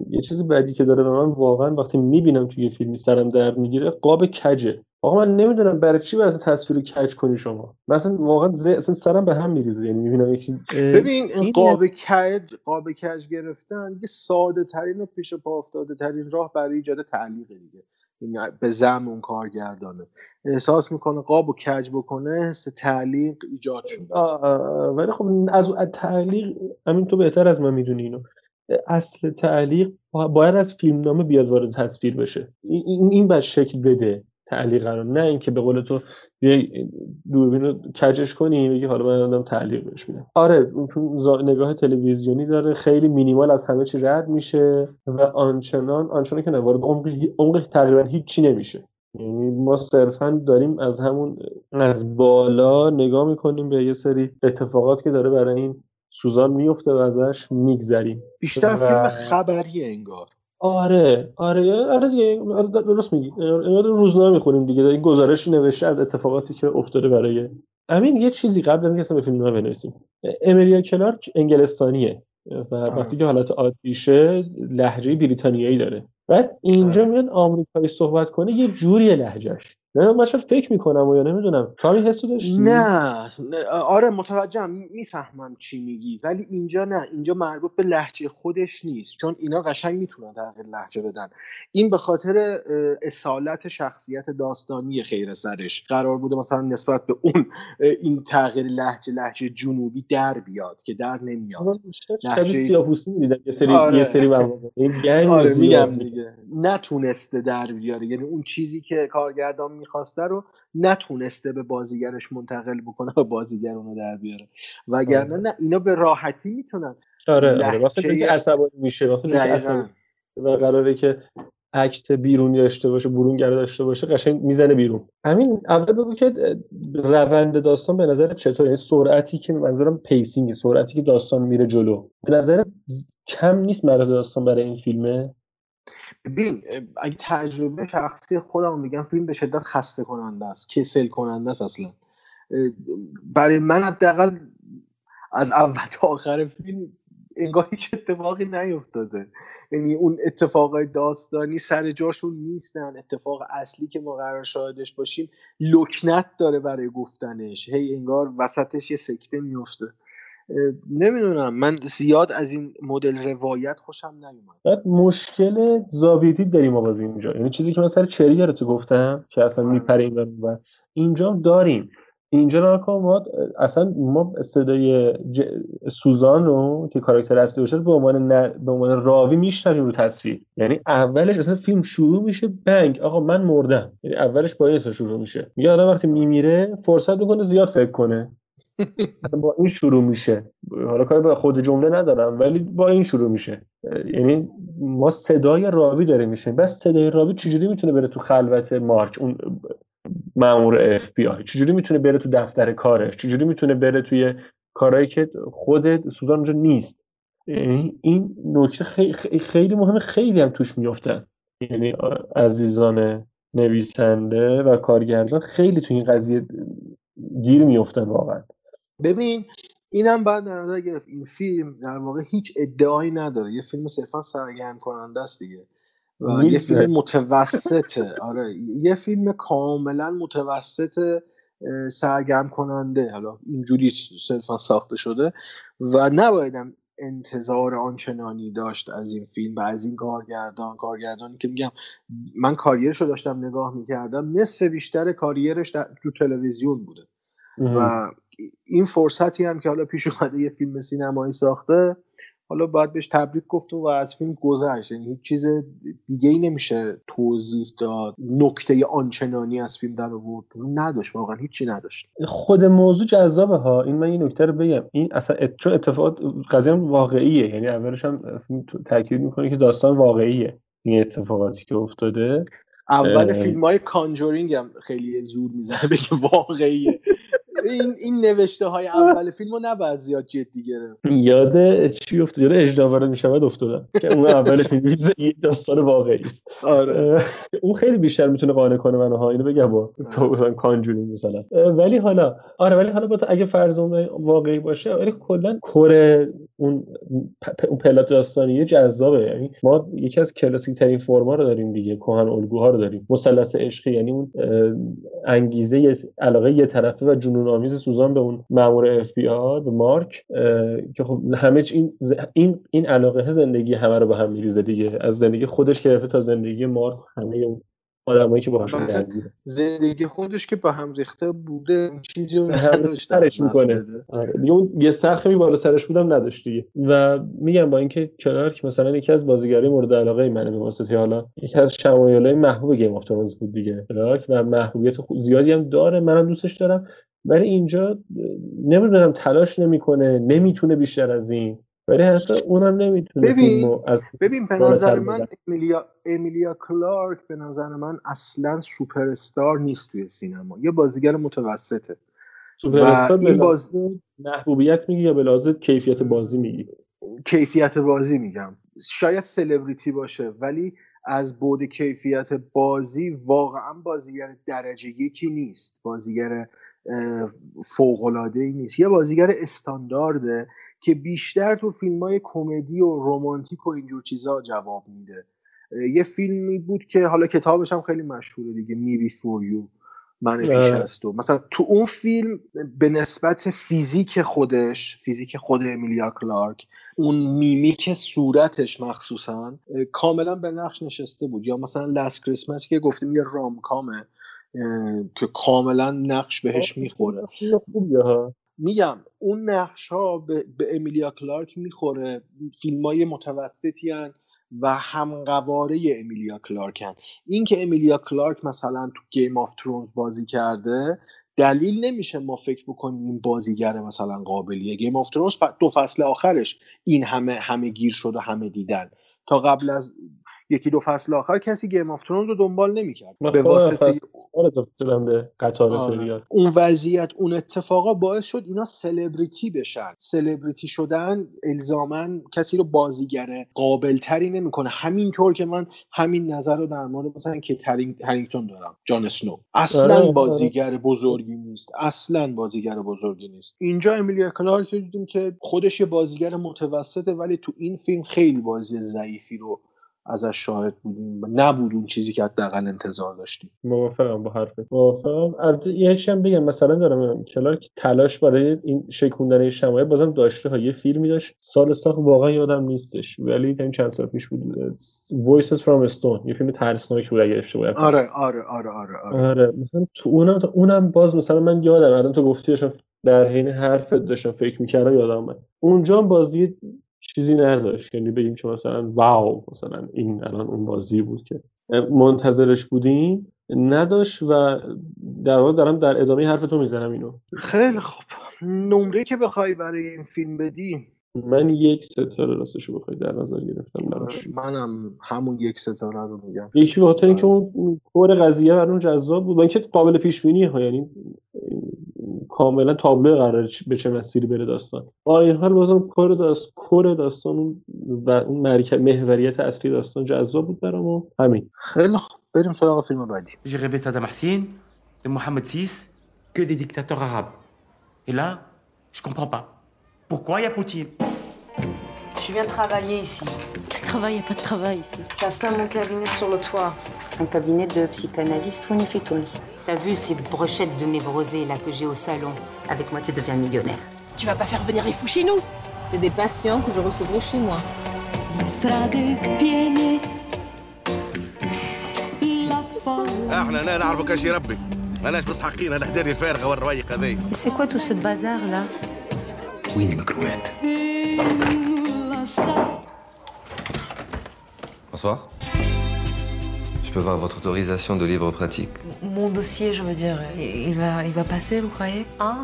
یه چیز بدی که داره و من واقعا وقتی می‌بینم توی فیلمی سرم درد می‌گیره قاب کجه. آقا من نمی‌دونم برای چی باید تصویر کج کنی شما. مثلا واقعا ز... اصلا سرم به هم میریزه. یعنی می‌بینم یکی ببین این قاب کج قاب کج گرفتن یه ساده ترین و پیش پا افتاده ترین راه برای ایجاد تعلیق دیگه. به زم اون کارگردانه. احساس می‌کنه قاب و کج بکنه حس تعلیق ایجاد شده. ولی خب از تعلیق همین تو بهتر از من می‌دونی اینو. اصل تعلیق باید از فیلمنامه بیاد وارد تصویر بشه. این این باید شکل بده. تعلیق رو نه اینکه به قول تو بیای دوربین رو کجش کنی بگی حالا من دارم تعلیق بهش میدم. آره نگاه تلویزیونی داره خیلی مینیمال از همه چی رد میشه و آنچنان آنچنان که وارد عمق تقریبا هیچی نمیشه. یعنی ما صرفا داریم از همون از بالا نگاه می‌کنیم به یه سری اتفاقات که داره برای این سوزان میفته و ازش میگذریم. بیشتر فیلم خبری انگار. آره آره آره دیگه آره درست میگی. آره روزنامه می‌خونیم دیگه این گزارش نوشته از اتفاقاتی که افتاده برای همین یه چیزی قبل از اینکه به فیلم بنویسیم امریا کلارک انگلستانیه و وقتی که حالت عادیشه لهجه بریتانیایی داره. بعد اینجا میاد آمریکایی صحبت کنه یه جوری لهجهش نه من شاید فکر می‌کنم و یا نمی‌دونم. تو همین حسو داشتی؟ نه, آره متوجهم. می‌فهمم چی میگی ولی اینجا نه. اینجا مربوط به لحجه خودش نیست. چون اینا قشنگ می‌تونن تغییر لحجه بدن. این به خاطر اصالت شخصیت داستانی خیر سرش. قرار بوده مثلا نسبت به اون این تغییر لحجه لحجه جنوبی در بیاد که در نمیاد. شبیه لهجه- سیاپوسی می‌دیدم یه سری آره. یه سری این آره میگم دیگه. نتونسته در بیاره. یعنی اون چیزی که کارگردان می‌خواسته رو نتونسته به بازیگرش منتقل بکنه و بازیگر اونو در بیاره. وگرنه نه اینا به راحتی می‌تونن. آره آره. واسه اینکه عصبانی میشه واسه. عصبانی و قراره که act بیرونی داشته باشه برونگرا داشته باشه قشنگ می‌زنه بیرون. همین اول بگو که روند داستان به نظر چطور یعنی سرعتی که منظورم pacing سرعتی که داستان میره جلو. به نظر کم نیست مرز داستان برای این فیلمه؟ ببین اگه تجربه شخصی خودم میگم فیلم به شدت خسته کننده است کسل کننده است اصلا. برای من حداقل از اول تا آخر فیلم انگار هیچ اتفاقی نیفتاده. یعنی اون اتفاقای داستانی سر جاشون نیستن اتفاق اصلی که ما قرار شاهدش باشیم لکنت داره برای گفتنش. هی انگار وسطش یه سکته میفته نمی‌دونم. من زیاد از این مدل روایت خوشم نیومد. بعد مشکل زاویدی داریم آواز اینجا. یعنی چیزی که من سر چریه رو تو گفتم که اصلا میپره این ور. اینجا داریم. اینجا نکن ما اصلا ما صدای ج... سوزان رو که کاراکتر اصلی باشه به عنوان ن... به عنوان راوی میشنویم رو تصویر. یعنی اولش اصلا فیلم شروع میشه بنگ آقا من مردم. یعنی اولش با شروع میشه. میگه آدم وقتی میمیره فرصت می‌کنه زیاد فکر کنه. اصلا با این شروع میشه. حالا کار به خود جمله ندارم ولی با این شروع میشه. یعنی ما صدای راوی داره میشه بس صدای راوی چجوری می‌تونه بره تو خلوت مارک؟ اون مامور اف بی آی چجوری می‌تونه بره تو دفتر کارش؟ چجوری می‌تونه بره توی کارهایی که خود سوزان اونجا نیست؟ یعنی این نکته خیلی, خیلی مهمه. خیلی هم توش میفتن یعنی عزیزان نویسنده و کارگردان خیلی تو این قضیه گیر میفتن واقعا. ببین اینم بعد در نظر گرفت این فیلم در واقع هیچ ادعایی نداره. یه فیلم صرفا سرگرم کننده است دیگه. و یه فیلم متوسطه. آره یه فیلم کاملا متوسط سرگرم کننده حالا اینجوری صرفا ساخته شده. و نبایدم انتظار آنچنانی داشت از این فیلم و از این کارگردان. کارگردانی که میگم من کاریرش رو داشتم نگاه می‌کردم نصف بیشتر کاریرش تو تلویزیون بوده. و این فرصتی هم که حالا پیش اومده یه فیلم سینمایی ساخته حالا باید بهش تبریک گفت و از فیلم گذشت. یعنی هیچ چیز دیگه ای نمیشه توضیح داد نکته آنچنانی از فیلم در آورد. نداشت واقعا هیچی نداشت. خود موضوع جذابه ها. این من این نکته رو بگم. این اصلا چون اتفاقات قضیه واقعیه. یعنی اولش هم تاکید می‌کنه که داستان واقعیه. این اتفاقاتی که افتاده. اول فیلم های کانجورینگ هم خیلی زور می‌زنه بگه واقعیه. این این نوشته های اول فیلم رو نباید زیاد جدی گرفت. یاد چی افتاد یاد اجداواره می‌شود افتادم که اون اولش می‌نویسه یه داستان واقعی است. آره. اون خیلی بیشتر می‌تونه قانع کنه منو ها اینو بگم. با تو مثلا کانجورینگ مثلا. ولی حالا آره ولی حالا با تو اگه فرض واقعی باشه ولی کلا کره اون اون پلات داستانی جذابه. یعنی ما یکی از کلاسیک ترین فرما رو داریم دیگه کهن الگوها رو داریم. مثلث عشقی یعنی اون انگیزه علاقه یه طرفه و جنون آمیز سوزان به اون مامور اف بی آی به مارک که خب همه این این این علاقه زندگی همه رو به هم میریزه دیگه. از زندگی خودش گرفته تا زندگی مارک همه اون آدمایی که باهاشون درگیره زندگی خودش که به هم ریخته بوده چیزی رو نداشت می‌کنه. آره. دیگه اون یه سقفی بالا سرش بود اونم نداشت دیگه. و میگم با اینکه کلارک مثلا یکی از بازیگرای مورد علاقه منه به واسطه حالا یکی از شمایلای محبوب Game of Thrones بود دیگه. کلارک و محبوبیت زیادی هم داره منم دوستش دارم. ولی اینجا نمی‌دونم تلاش نمی‌کنه نمی‌تونه بیشتر از این. ولی حتی اونم نمی‌تونه ببین از ببین به نظر من امیلیا امیلیا کلارک به نظر من اصلا سوپر استار نیست توی سینما. یه بازیگر متوسطه. سوپر استار به باز... محبوبیت میگی یا به کیفیت بازی میگی کیفیت بازی میگم. شاید سلبریتی باشه ولی از بعد کیفیت بازی واقعا بازیگر درجه یکی نیست. بازیگر فوق العاده ای نیست. یه بازیگر استاندارده که بیشتر تو فیلم های کمدی و رومانتیک و اینجور چیزا جواب میده. یه فیلمی بود که حالا کتابش هم خیلی مشهوره دیگه Me Before You من پیش از تو. مثلا تو اون فیلم به نسبت فیزیک خودش فیزیک خود امیلیا کلارک اون میمیک صورتش مخصوصا کاملا به نقش نشسته بود. یا مثلا Last Christmas که گفتیم یه romcom ه که کاملا نقش بهش می‌خوره. میگم اون نقش ها به, به امیلیا کلارک می‌خوره. فیلم های متوسطی هن و هم قواره امیلیا کلارکن این که امیلیا کلارک مثلا تو Game of Thrones بازی کرده دلیل نمیشه ما فکر بکنیم این بازیگر مثلا قابلیه. Game of Thrones دو فصل آخرش این همه همه گیر شد و همه دیدن. تا قبل از یکی دو فصل آخر کسی Game of Thrones رو دنبال نمی‌کرد. به واسطه به خاطر سریال. اون وضعیت اون اتفاقا باعث شد اینا سلبریتی بشن. سلبریتی شدن الزاما کسی رو بازیگر قابل تری نمی‌کنه. همینطور که من همین نظر رو در مورد مثلا کیت هرینگتون دارم جان اسنو اصلا بازیگر بزرگی نیست. اصلا بازیگر بزرگی نیست. اینجا امیلیا کلارک دیدیم که خودش یه بازیگر متوسطه ولی تو این فیلم خیلی بازی ضعیفی رو ازش شاهد بودیم. و نبود اون چیزی که حداقل انتظار داشتیم. موافقم با حرفت. موافقم. البته یه هم بگم مثلا دارم کلارک تلاش برای این شکوندن شمایل بازم داشته ها یه فیلمی داشت. سال ساخت. واقعا یادم نیستش. ولی همین چند سال پیش بود. Voices from Stone. یه فیلم ترسناک بود اگه اشتباه آره آره آره آره آره, آره. مثلا تو اونم اونم باز مثلا من یادم الان تو گفتی داشتم در حین حرف داشتم فکر می‌کردم یادم اومد. اونجا بازی چیزی نداشت. یعنی بگیم که مثلا واو مثلا این الان اون بازی بود که منتظرش بودیم نداشت و در واقع دارم در ادامه حرف تو می‌زنم اینو. خیلی خوب. نمره که بخوای برای این فیلم بدی؟ من یک ستاره راستشو بخوای در نظر گرفتم براش. منم همون یک ستاره رو میگم. یکی به خاطر اینکه اون کور قضیه برام جذاب بود. و اینکه قابل پیش بینی ها یعنی کاملا تابلو قرار به چه مسیری بره داستان. با این حال بازم کور داست کور داستان و اون مرکز محوریت اصلی داستان جذاب بود برام همین. خیلی خوب. بریم سراغ فیلم بعدی. De Saddam Hussein, de Mohamed VI, que des dictateurs arabes. Et là, je comprends pas. Pourquoi y a Poutine? Je viens travailler ici. Quel travail? Y a pas de travail ici. J'installe mon cabinet sur le toit. Un cabinet de psychanalyste ou T'as vu ces brochettes de névrosés là que j'ai au salon? Avec moi, tu deviens millionnaire. Tu vas pas faire venir les fous chez nous? C'est des patients que je recevrai chez moi. C'est quoi tout ce bazar là? وين المكروهات؟ Bonsoir. Je peux voir votre autorisation de libre pratique Mon dossier, je veux dire, il va, il va passer, vous croyez Ah,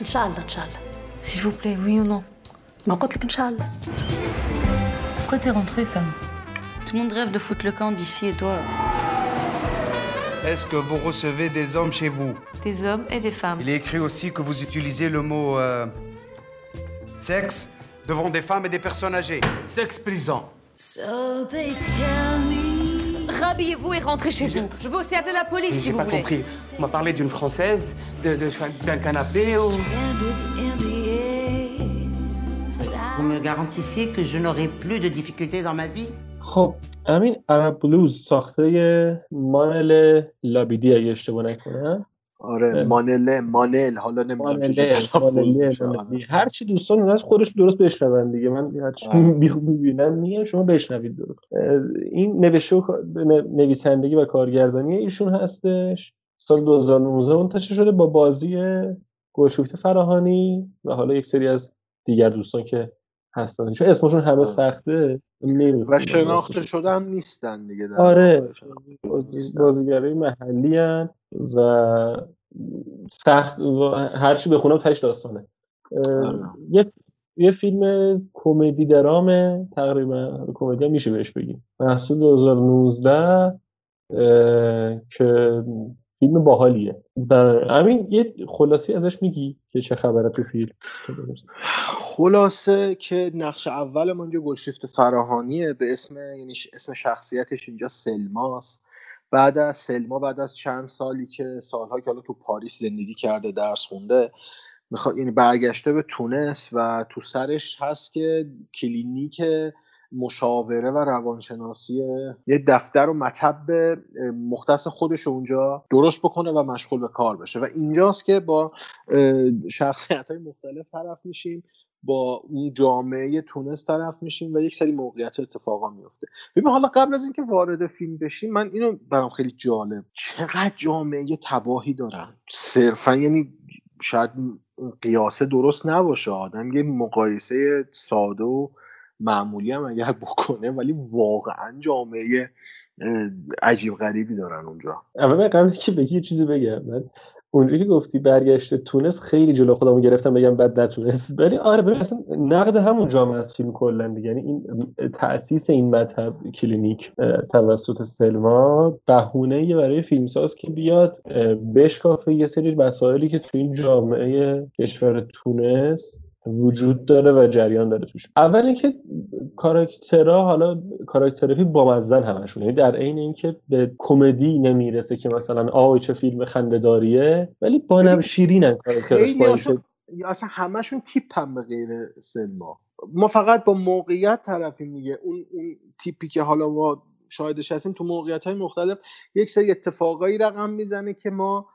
Inch'Allah, Inch'Allah. S'il vous plaît, oui ou non ما قلت لك Inch'Allah. Pourquoi t'es rentrée, Sam Tout le monde rêve de foutre le camp d'ici et toi. Est-ce que vous recevez des hommes chez vous Des hommes et des femmes. Il est écrit aussi que vous utilisez le mot euh, sexe devant des femmes et des personnes âgées. Sexe prison. So they tell me. Rhabillez-vous et rentrez chez vous. Je veux aussi appeler la police si J'ai vous pas voulez. compris. On m'a parlé d'une française, de- de- d'un canapé ou. Vous me garantissiez que je n'aurai plus de difficultés dans ma vie خب همین عرب بلوز ساخته مانل لابیدی اگه اشتباه نکنم آره مانله مانل حالا نمی‌دونم. مانلی. هر چی دوستان از خودش درست بشنون دیگه من هر چی آره. می‌بینم میگم شما بشنوید درست این نوشته نویسندگی و کارگردانی ایشون هستش سال 2019 منتشر شده با بازی گلشوفت فراهانی و حالا یک سری از دیگر دوستان که هستن. چون اسمشون همه سخته و شناخته هم نیستن دیگه در آره. بازیگرای محلی هن و سخت و هرچی بخونم تهش داستانه. اه، یه یه فیلم کمدی درامه تقریبا کمدی میشه بهش بگیم. محصول 2019 اه، که فیلم باحالیه. همین یه خلاصی ازش میگی که چه خبره تو فیلم؟ خلاصه که نقش اول ما اینجا گلشیفت فراهانیه به اسم یعنی اسم شخصیتش اینجا سلماست بعد از سلما بعد از چند سالی که سالها که حالا تو پاریس زندگی کرده درس خونده می‌خواد یعنی برگشته به تونس و تو سرش هست که کلینیک مشاوره و روانشناسی یه دفتر و مطب مختص خودش اونجا درست بکنه و مشغول به کار بشه. و اینجاست که با شخصیت های مختلف طرف میشیم با اون جامعه تونس طرف میشیم و یک سری موقعیت اتفاقا میفته. ببین حالا قبل از اینکه وارد فیلم بشیم من اینو برام خیلی جالب. چقدر جامعه تباهی دارن؟ صرفا یعنی شاید قیاسه درست نباشه. آدم یه مقایسه ساده و معمولی هم اگر بکنه ولی واقعا جامعه عجیب غریبی دارن اونجا. اول قبل که بگی چیزی بگم. من اونجا که گفتی برگشت تونس خیلی جلو خودمو گرفتم بگم بد نتونست. ولی آره ببین اصلا نقد همون جامعه از فیلم کلا دیگه. یعنی این تاسیس این مطب کلینیک توسط سلما بهونه برای فیلمساز که بیاد بشکافه یه سری مسائلی که تو این جامعه کشور تونس وجود داره و جریان داره توش. اول اینکه کاراکترها حالا کاراکترهای بامزن همشون. یعنی در عین اینکه به کمدی نمی‌رسه که مثلا آه چه فیلم خنده‌داریه ولی با شیرینن کاراکترش با اصلا همشون تیپ هم به غیر سلما ما فقط با موقعیت طرفیم میگه اون اون تیپی که حالا ما شاهدش هستیم تو موقعیت های مختلف یک سری اتفاقایی رقم می‌زنه که ما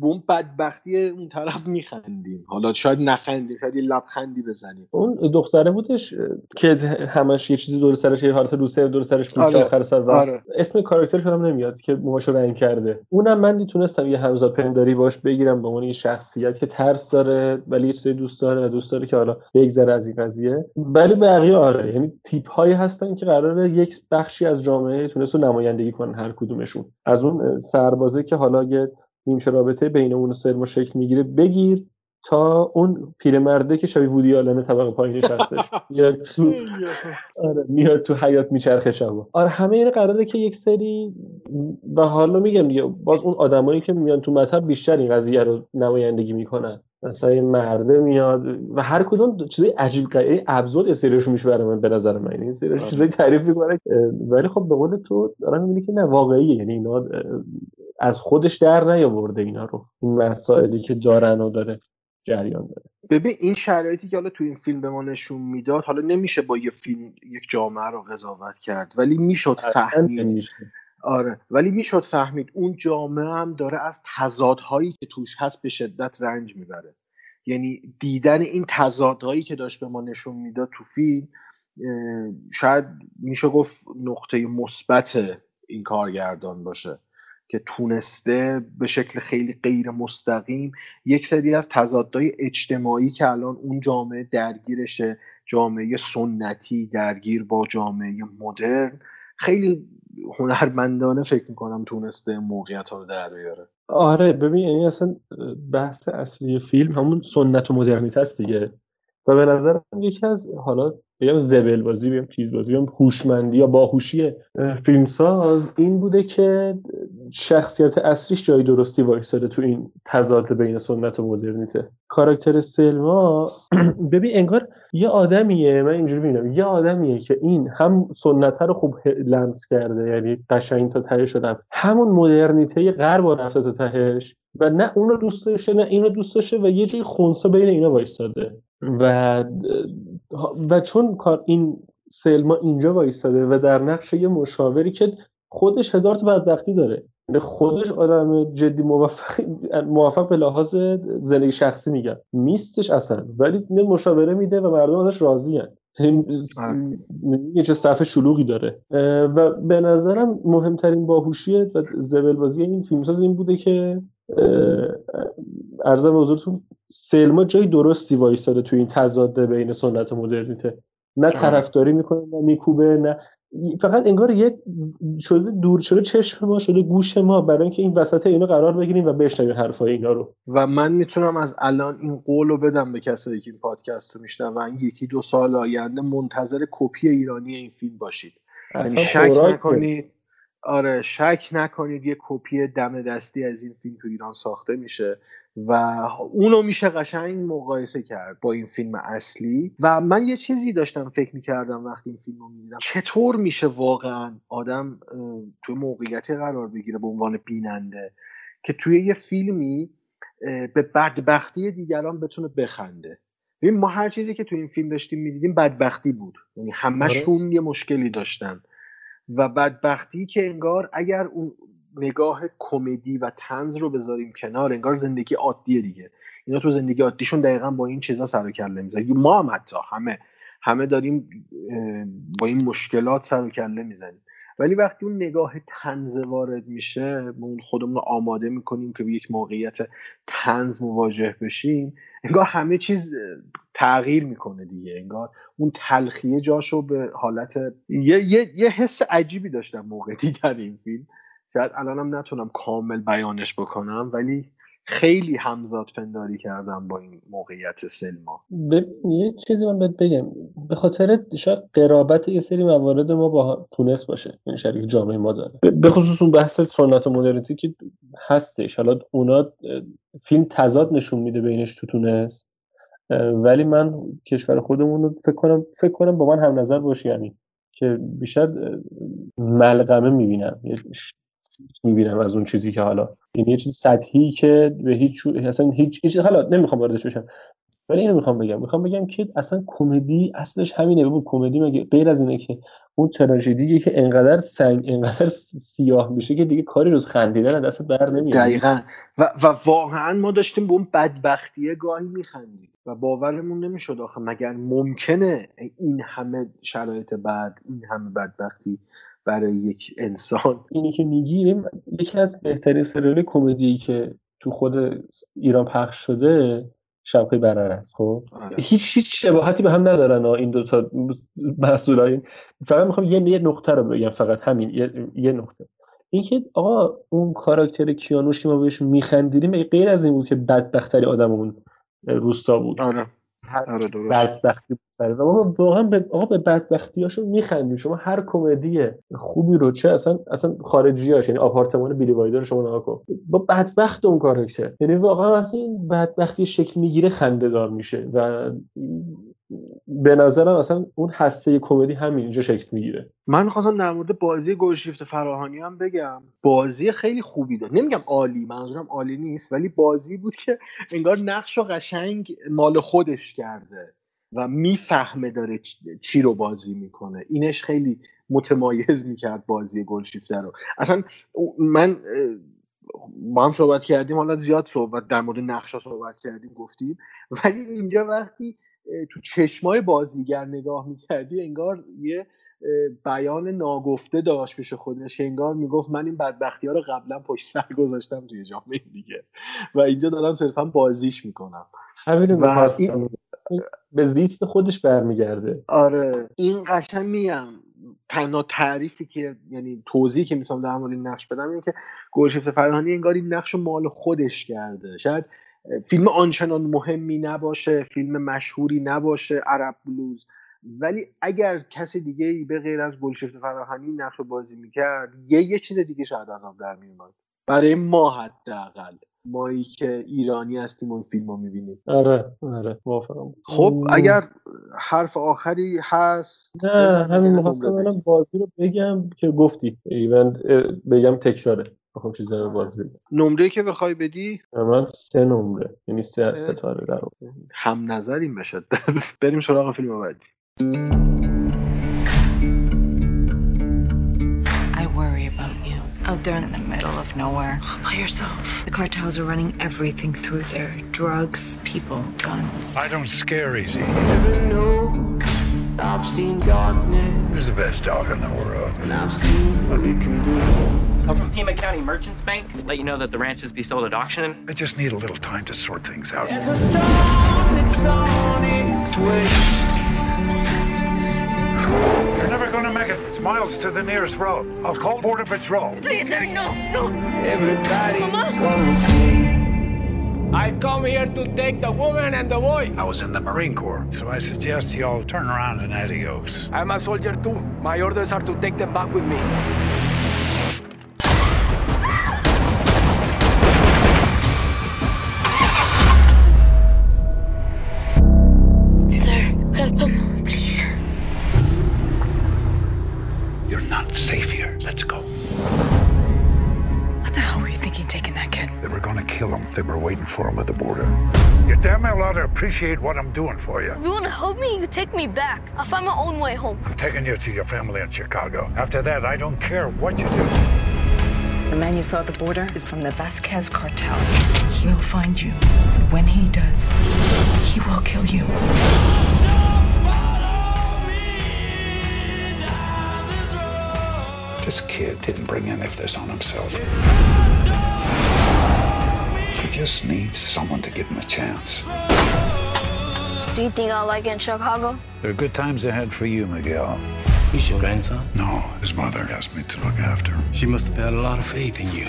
بوم بدبختی اون طرف میخندیم. حالا شاید نخندیم شاید یه لبخندی بزنیم. اون دختره بودش که همش یه چیزی دور سرش یه حالت روسه دور سرش بود آره. آخر سر آره. اسم کاراکترش هم نمیاد که موهاشو رنگ کرده. اونم من می‌تونستم یه همزاد پنداری باش بگیرم به عنوان یه شخصیت که ترس داره ولی یه چیزی دوست داره و دوست داره که حالا بگذره از این قضیه. ولی بقیه آره یعنی تیپ هایی هستن که قراره یک بخشی از جامعه تونست رو نمایندگی کنن هر کدومشون. از اون سربازه که حالا یه نیمچه رابطه بین اون سرما شکل می‌گیره بگیر تا اون پیرمرده که شبیه وودی آلن طبقه پایینش هستش. میاد تو آره میاد تو حیات میچرخه شبا. آره همه این قراره که یک سری و حالا میگم دیگه باز اون آدمایی که میان تو مطب بیشتر این قضیه رو نمایندگی می‌کنن. مثلا این مرده میاد و هر کدوم چیزای عجیب غریبی ابزود سریشون میشه برای من به نظر من. این سری آره. چیزای تعریف می‌کنه ولی خب به قول تو دارم می‌بینی که نه واقعیه. یعنی اینا از خودش در نیاورده اینا رو. این مسائلی که دارن و داره جریان داره. ببین این شرایطی که حالا تو این فیلم به ما نشون می‌داد حالا نمیشه با یه فیلم یک جامعه رو قضاوت کرد ولی می‌شد فهمید. آره ولی می‌شد فهمید. اون جامعه هم داره از تضادهایی که توش هست به شدت رنج می‌بره. یعنی دیدن این تضادهایی که داشت به ما نشون می‌داد تو فیلم شاید میشه گفت نقطه مثبت این کارگردان باشه. که تونسته به شکل خیلی غیر مستقیم یک سری از تضادهای اجتماعی که الان اون جامعه درگیرشه جامعه سنتی درگیر با جامعه مدرن خیلی هنرمندانه فکر می‌کنم تونسته موقعیت ها رو در بیاره. آره ببین یعنی اصلا بحث اصلی فیلم همون سنت و مدرنیت است دیگه. و به نظرم یکی از حالا بگم زبل بازی بگم چیز بازی بگم هوشمندی یا باهوشی فیلمساز این بوده که شخصیت اصلیش جای درستی وایساده تو این تضاد بین سنت و مدرنیته. کاراکتر سلما ببین انگار یه آدمیه من اینجوری ببینم یه آدمیه که این هم سنت رو خوب لمس کرده یعنی قشنگ تا ته شدم همون مدرنیته غرب رفته تا تهش و نه اون رو دوست داشته نه این رو دوست داشته و یه جای خونسا بین اینا وایستاده و و چون کار این سلما اینجا وایستاده و در نقش یه مشاوری که خودش هزار تا بدبختی داره یعنی خودش آدم جدی موفق موفق به لحاظ زندگی شخصی میگم نیستش اصلا ولی مشاوره میده و مردم ازش راضی هن. آره. یه چه صفحه شلوغی داره و به نظرم مهمترین باهوشی و زبل بازی این فیلمساز این بوده که ارزم حضورتون سلما جای درستی وایستاده توی این تضاد بین سنت و مدرنیته. نه طرفداری می‌کنه نه میکوبه نه فقط انگار یه شده دور شده چشم ما شده گوش ما برای اینکه این وسط اینو قرار بگیریم و بشنویم حرفای اینا رو. و من می‌تونم از الان این قول رو بدم به کسایی که این پادکست رو میشنون. یکی دو سال آینده منتظر کپی ایرانی این فیلم باشید. یعنی شک نکنید. آره شک نکنید یه کپی دم دستی از این فیلم تو ایران ساخته میشه و اونو میشه قشنگ مقایسه کرد با این فیلم اصلی. و من یه چیزی داشتم فکر می‌کردم وقتی این فیلم رو می‌دیدم. چطور میشه واقعا آدم توی موقعیتی قرار بگیره به عنوان بیننده که توی یه فیلمی به بدبختی دیگران بتونه بخنده؟ ببین ما هر چیزی که تو این فیلم داشتیم می‌دیدیم بدبختی بود. یعنی همشون یه مشکلی داشتن. و بدبختی که انگار اگر اون نگاه کمدی و تنز رو بذاریم کنار انگار زندگی عادیه دیگه. اینا تو زندگی عادیشون دقیقا با این چیزا سر و کله می‌زنن ما هم حتی همه همه داریم با این مشکلات سر و کله می‌زنیم. ولی وقتی اون نگاه تنز وارد میشه ما اون خودمون رو آماده می‌کنیم که به یک موقعیت تنز مواجه بشیم. انگار همه چیز تغییر می‌کنه دیگه. انگار اون تلخیه جاشو به حالت یه, یه،, یه حس عجیبی داشتم موقع دیدن این فیلم. شاید الانم نتونم کامل بیانش بکنم ولی خیلی همزاد پنداری کردم با این موقعیت سلما یه چیزی من بهت بگم. به خاطر شاید قرابت یه سری موارد ما با تونس باشه این یعنی شریک جامعه ما داره. به خصوص اون بحث سنت و مدرنیتی که هستش. حالا اونا فیلم تضاد نشون میده بینش تو تونس. ولی من کشور خودمون رو فکر کنم فکر کنم با من هم نظر باشی یعنی که بیشتر ملغمه می‌بینم. می‌بینم از اون چیزی که حالا یعنی یه چیز سطحی که به هیچ اصلا هیچ, هیچ حالا نمی‌خوام واردش بشم. ولی اینو می‌خوام بگم. می‌خوام بگم که اصلا کمدی اصلش همینه. ببین کمدی مگه غیر از اینه که اون تراژدی که انقدر سنگ انقدر سیاه میشه که دیگه کاری روز خندیدن دست بر نمیاد. دقیقا. و, و واقعا ما داشتیم به اون بدبختیه گاهی میخندیم و باورمون نمی‌شد آخه. مگر ممکنه این همه شرایط بعد این همه بدبختی برای یک انسان. اینی که میگیم یکی از بهترین سریال کمدی که تو خود ایران پخش شده شبکه برر است خب؟ آره. هیچ هیچ شباهتی به هم ندارن این دو تا محصول فقط می‌خوام یه یه نقطه رو بگم فقط همین یه, یه نقطه. اینکه آقا اون کاراکتر کیانوش که ما بهش میخندیدیم غیر از این بود که بدبختری آدممون روستا بود. آره. آره بدبختی سره و ما واقعا به آقا به بدبختیاشون میخندیم. شما هر کمدی خوبی رو چه اصلا اصلا خارجیاش یعنی آپارتمان بیلی وایدر شما نگاه کن. با بدبخت اون کاراکتر یعنی واقعا وقتی این بدبختی شکل می‌گیره خنده دار میشه. و به نظرم اصلا اون هسته کمدی همین اینجا شکل می‌گیره. من می‌خواستم در مورد بازی گلشیفت فراهانی هم بگم. بازی خیلی خوبی داد. نمیگم عالی منظورم عالی نیست ولی بازی بود که انگار نقش و قشنگ مال خودش کرده و می‌فهمه داره چی رو بازی می‌کنه. اینش خیلی متمایز می‌کرد بازی گلشیفته رو. اصلا من با هم صحبت کردیم حالا زیاد صحبت در مورد نقشا صحبت کردیم گفتیم. ولی اینجا وقتی تو چشمای بازیگر نگاه می‌کردی انگار یه بیان ناگفته داشت پیش خودش انگار می‌گفت من این بدبختی ها رو قبلا پشت سر گذاشتم توی جامعه دیگه و اینجا دارم صرفا بازیش می‌کنم. و به زیست خودش برمیگرده. آره. این قشنگ میم تنها تعریفی که یعنی توضیحی که می‌تونم در مورد این نقش بدم اینه که گلشفت فرهانی انگار این نقش مال خودش کرده. شاید فیلم آنچنان مهمی نباشه فیلم مشهوری نباشه عرب بلوز. ولی اگر کسی دیگه ای به غیر از گلشفت فراهانی نقش بازی می‌کرد یه یه چیز دیگه شاید از آب در میومد برای ما حداقل. مایی که ایرانی هستیم اون فیلم رو می‌بینیم. آره آره. موافقم. خب اگر حرف آخری هست نه همین می‌خواستم بازی رو بگم که گفتی. ایوند بگم تکراره. بخوام چیز رو بازی بگم نمره که بخوای بدی من سه نمره یعنی سه ستاره در هم نظریم بشد بریم سراغ فیلم بعدی Out there in the middle of nowhere, all by yourself. The cartels are running everything through there drugs, people, guns. I don't scare easy. I've seen darkness. Who's the best dog in the world? And I've seen what it can do. I'm from Pima County Merchants Bank. Let you know that the ranches be sold at auction. I just need a little time to sort things out. There's a storm that's on its way. You're never gonna make it. It's miles to the nearest road. I'll call Border Patrol. Please, sir, no, no. Everybody Mama. I come here to take the woman and the boy. I was in the Marine Corps, so I suggest you all turn around and adios. I'm a soldier too. My orders are to take them back with me. Appreciate what I'm doing for you. If you want to help me, you take me back. I'll find my own way home. I'm taking you to your family in Chicago. After that, I don't care what you do. The man you saw at the border is from the Vasquez cartel. He'll find you. And when he does, he will kill you. This kid didn't bring any of this on himself. He just needs someone to give him a chance. Do you think I'll like it in Chicago? There are good times ahead for you, Miguel. He's your grandson? No, his mother asked me to look after him. She must have had a lot of faith in you.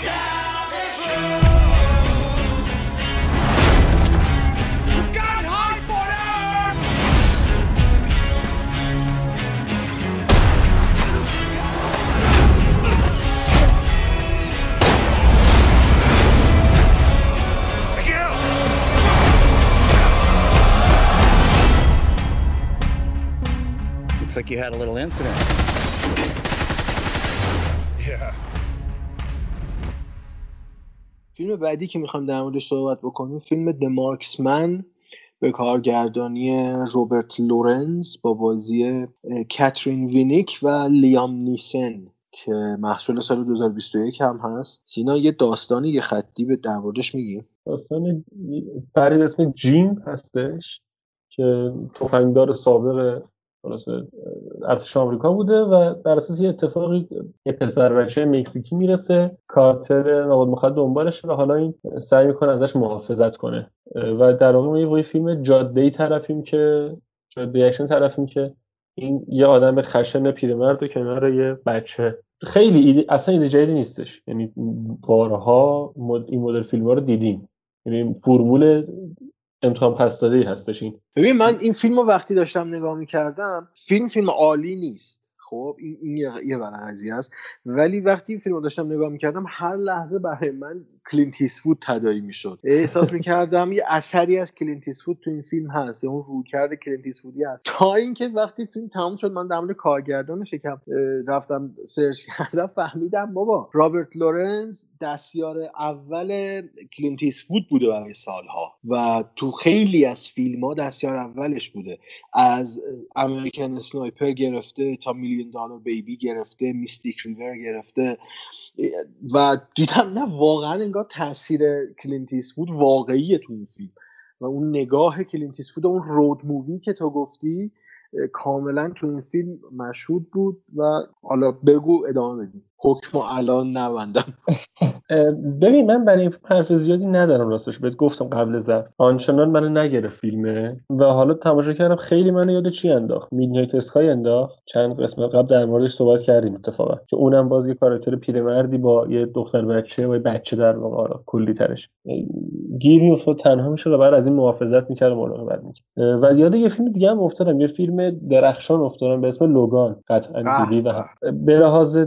Like you had a little incident. Yeah. فیلم بعدی که می‌خوام در موردش صحبت بکنیم فیلم The Marksman به کارگردانی روبرت لورنز با بازی کاترین وینیک و لیام نیسن که محصول سال 2021 هم هست سینا یه داستانی یه خطی به در موردش میگی داستان فردی به اسم جیم هستش که تفنگدار سابق خلاصه ارتش آمریکا بوده و بر اساس یه اتفاقی یه پسر بچه مکزیکی می‌رسه کارتل مواد مخدر دنبالشه و حالا این سعی می‌کنه ازش محافظت کنه. و در واقع ما یه فیلم جاده ای طرفیم که جاده اکشن طرفیم که این یه آدم خشن پیرمرد و کنار یه بچه. خیلی ایده اصلا ایده جدیدی نیستش. یعنی بارها. این مدل فیلم ها رو دیدیم. یعنی فرمول امتحان پس داده ای هستش این. ببین من این فیلم رو وقتی داشتم نگاه می‌کردم فیلم فیلم عالی نیست. خب این, این یه, قضیه است ولی وقتی این فیلم داشتم نگاه می‌کردم هر لحظه برای من کلینت ایستوود تداعی می‌شد. احساس می‌کردم یه اثری از کلینت ایستوود تو این فیلم هست یا اون رویکرد کلینت ایستوودی هست. تا اینکه وقتی فیلم تموم شد من در مورد کارگردانش یکم اه، رفتم سرچ کردم فهمیدم بابا رابرت لورنز دستیار اول کلینت ایستوود بوده برای سالها و تو خیلی از فیلم ها دستیار اولش بوده. از American Sniper گرفته تا Million Dollar Baby گرفته Mystic River گرفته و دیدم نه واقعا انگار تاثیر کلینت ایستوود واقعیه تو این فیلم. و اون نگاه کلینت ایستوود اون road movie که تو گفتی کاملا تو این فیلم مشهود بود و حالا بگو ادامه بدیم. حکم الان نبندم. ببین من برای حرف زیادی ندارم راستش. بهت گفتم قبل زد. آنچنان منو نگرفت فیلمه. و حالا تماشا کردم خیلی منو یاد چی انداخت؟ میدنایت اسکای انداخت. چند قسمت قبل در موردش صحبت کردیم اتفاقا. که اونم باز یه کاراکتر پیرمردی با یه دختر بچه و یه بچه در واقع. آره، کلی ترش. گیر میافتاد. تنها می‌شد و بعد از این محافظت می‌کرد و مراقبت می‌کرد. و یاد یه فیلم دیگه هم افتادم. یه فیلم درخشان افتادم به اسم لوگان. قطعا دیدی و به لحاظ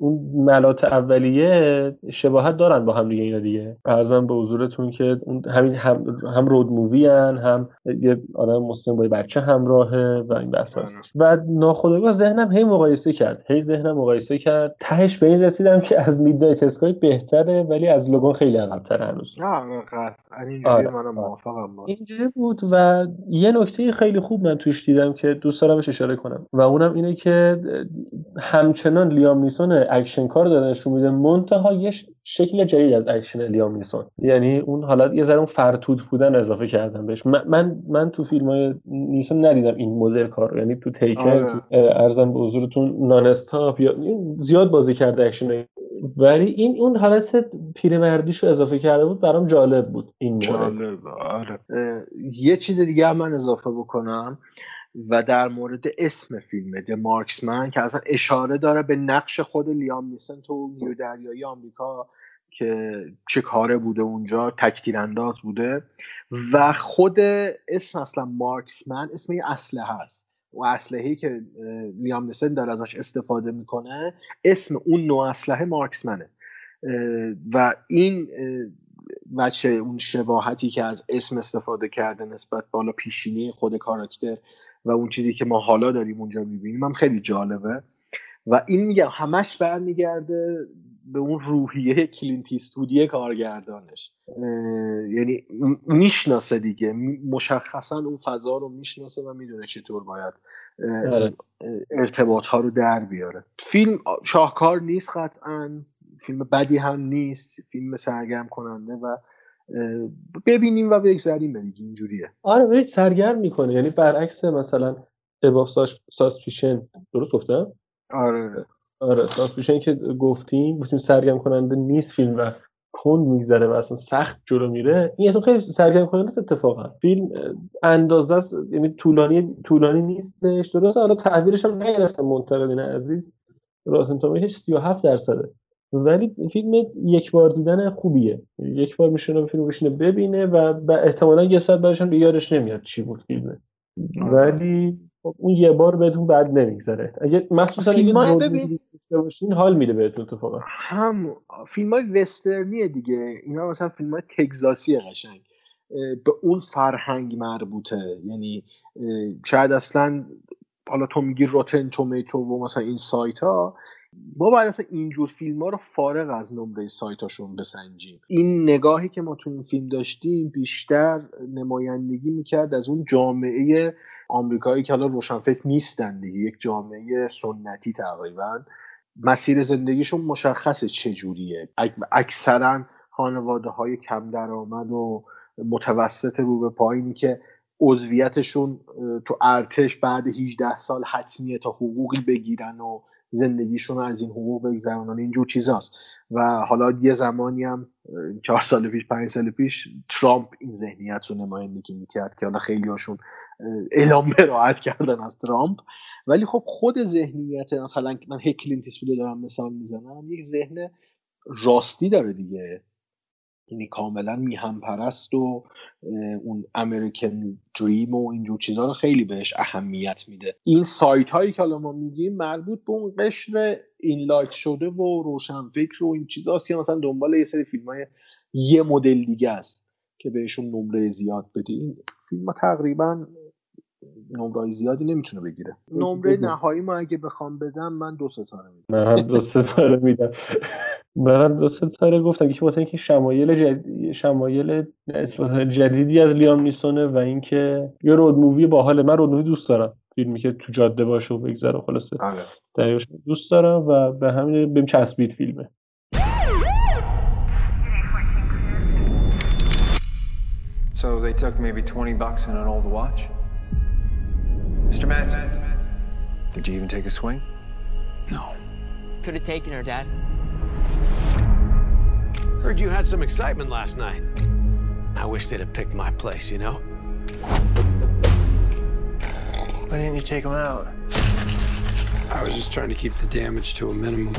اون ملات اولیه شباهت دارن با هم دیگه اینا دیگه. ارزم به حضورتون که اون همین هم, هم رود مووی هن هم یه آدم مسلم با بچه همراهه و این بحث هستش و ناخودآگاه ذهنم هی مقایسه کرد. هی ذهنم مقایسه کرد. تهش به این رسیدم که از میدنایت اسکای بهتره ولی از لوگان خیلی عقب‌تر هنوز. نه اینجوری آره، منم موافقم. اینجوری بود و یه نکته خیلی خوب من توش دیدم که دوست دارم اشاره کنم. و اونم اینه که همچنان لیام نیسون اکشن کار داره نشون میده منتها یه شکل جدید از اکشن لیام نیسون یعنی اون حالا یه ذره اون فرتوت بودن اضافه کردم بهش. من من, من تو فیلم های نیسون ندیدم این مدل کار. یعنی تو Taken آره. عرضم به حضورتون Non-Stop یا زیاد بازی کرده اکشن ولی این اون حالت پیرمردیشو اضافه کرده بود برام جالب بود این مورد جالب آره. یه چیز دیگه من اضافه بکنم. و در مورد اسم فیلم د مارکسمن که اصلا اشاره داره به نقش خود لیام نیسن تو نیو دریایی آمریکا که چه کاره بوده اونجا تکتیر انداز بوده و خود اسم اصلا مارکسمن اسم یه اسلحه هست و اسلحه‌ای که لیام نیسن داره ازش استفاده می‌کنه اسم اون نوع اسلحه مارکسمنه و این بچه اون شباهتی که از اسم استفاده کرده نسبت به حالا پیشینه خود کاراکتر و اون چیزی که ما حالا داریم اونجا می‌بینیم هم خیلی جالبه. و این میگم همش برمیگرده به اون روحیه کلینتیستودی کارگردانش. یعنی می‌شناسه دیگه. مشخصا اون فضا رو می‌شناسه و می‌دونه چطور باید آره. ارتباط ها رو در بیاره. فیلم شاهکار نیست قطعا فیلم بدی هم نیست فیلم سرگرم کننده و ببینیم و بگذریم دیگه اینجوریه. آره ببین سرگرم می‌کنه. یعنی برعکس مثلا اباف ساسپیشن درست گفتم؟ آره. آره ساسپیشن که گفتیم گفتیم سرگرم کننده نیست فیلم و کند میگذره و اصلا سخت جلو میره. این تو خیلی سرگرم کننده اتفاقا. فیلم اندازه است یعنی طولانی طولانی نیستش. درسته حالا تحویلش هم نگرفتم منتقدین عزیز. راتن تومیتش 37 درصده. ولی فیلم یک بار دیدن خوبیه. یک بار میشونه فیلم بشینه ببینه و احتمالا یه ساعت بعدش هم یادش نمیاد چی بود فیلمه. ولی خب اون یه بار بهتون بعد نمیگذره. اگه مخصوصا اگه ببین باشین حال میده بهتون اتفاقا. هم فیلم های وسترنیه دیگه. اینا مثلا فیلم های تگزاسی قشنگ به اون فرهنگ مربوطه. یعنی شاید اصلا حالا تو میگی روتن تومیتو و مثلا این سایت ها ما باید اصلا اینجور فیلم ها رو فارغ از نمره سایت هاشون بسنجیم. این نگاهی که ما تو این فیلم داشتیم بیشتر نمایندگی می‌کرد از اون جامعه آمریکایی که حالا روشنفکر نیستن دیگه یک جامعه سنتی تقریبا. مسیر زندگیشون مشخصه چجوریه. اکثرا خانواده های کم درآمد و متوسط رو به پایینی که عضویتشون تو ارتش بعد 18 سال حتمیه تا حقوقی بگیرن و زندگیشون رو از این حقوق بگذرونن. اینجور چیزاست. و حالا یه زمانی هم چهار سال پیش پنج سال پیش ترامپ این ذهنیت رو نمایندگی می‌کرد که حالا خیلی هاشون اعلام برائت کردن از ترامپ. ولی خب خود ذهنیت مثلا من کلینت ایستوود رو دارم مثال می‌زنم یک ذهن راستی داره دیگه. یعنی کاملا میهن پرست و اون American dream و اینجور چیزها رو خیلی بهش اهمیت میده. این سایت هایی که حالا ما میگیم مربوط به اون قشر enlighten شده و روشنفکر و این چیزاست که مثلا دنبال یه سری فیلم های یه مدل دیگه است که بهشون نمره زیاد بده. این فیلم ها تقریبا نمره زیادی نمی‌تونه بگیره. نمره نهایی ما اگه بخوام بدم من دو ستاره میدم. من دو ستاره میدم. منم دو ستاره گفتم که واسه اینکه شمایل جدید شمایل جدیدی از لیام نیسونه و اینکه یه رود مووی باحال من رود مووی دوست دارم فیلمی که تو جاده باشه و بگذره خلاصه دریاش دوست دارم و به همین بهم چسبید فیلمه So they took maybe 20 bucks and an old watch? Mr. Manson, did you even take a swing? No. Could have taken her, Dad. Heard you had some excitement last night. I wish they'd have picked my place, you know? Why didn't you take them out? I was just trying to keep the damage to a minimum.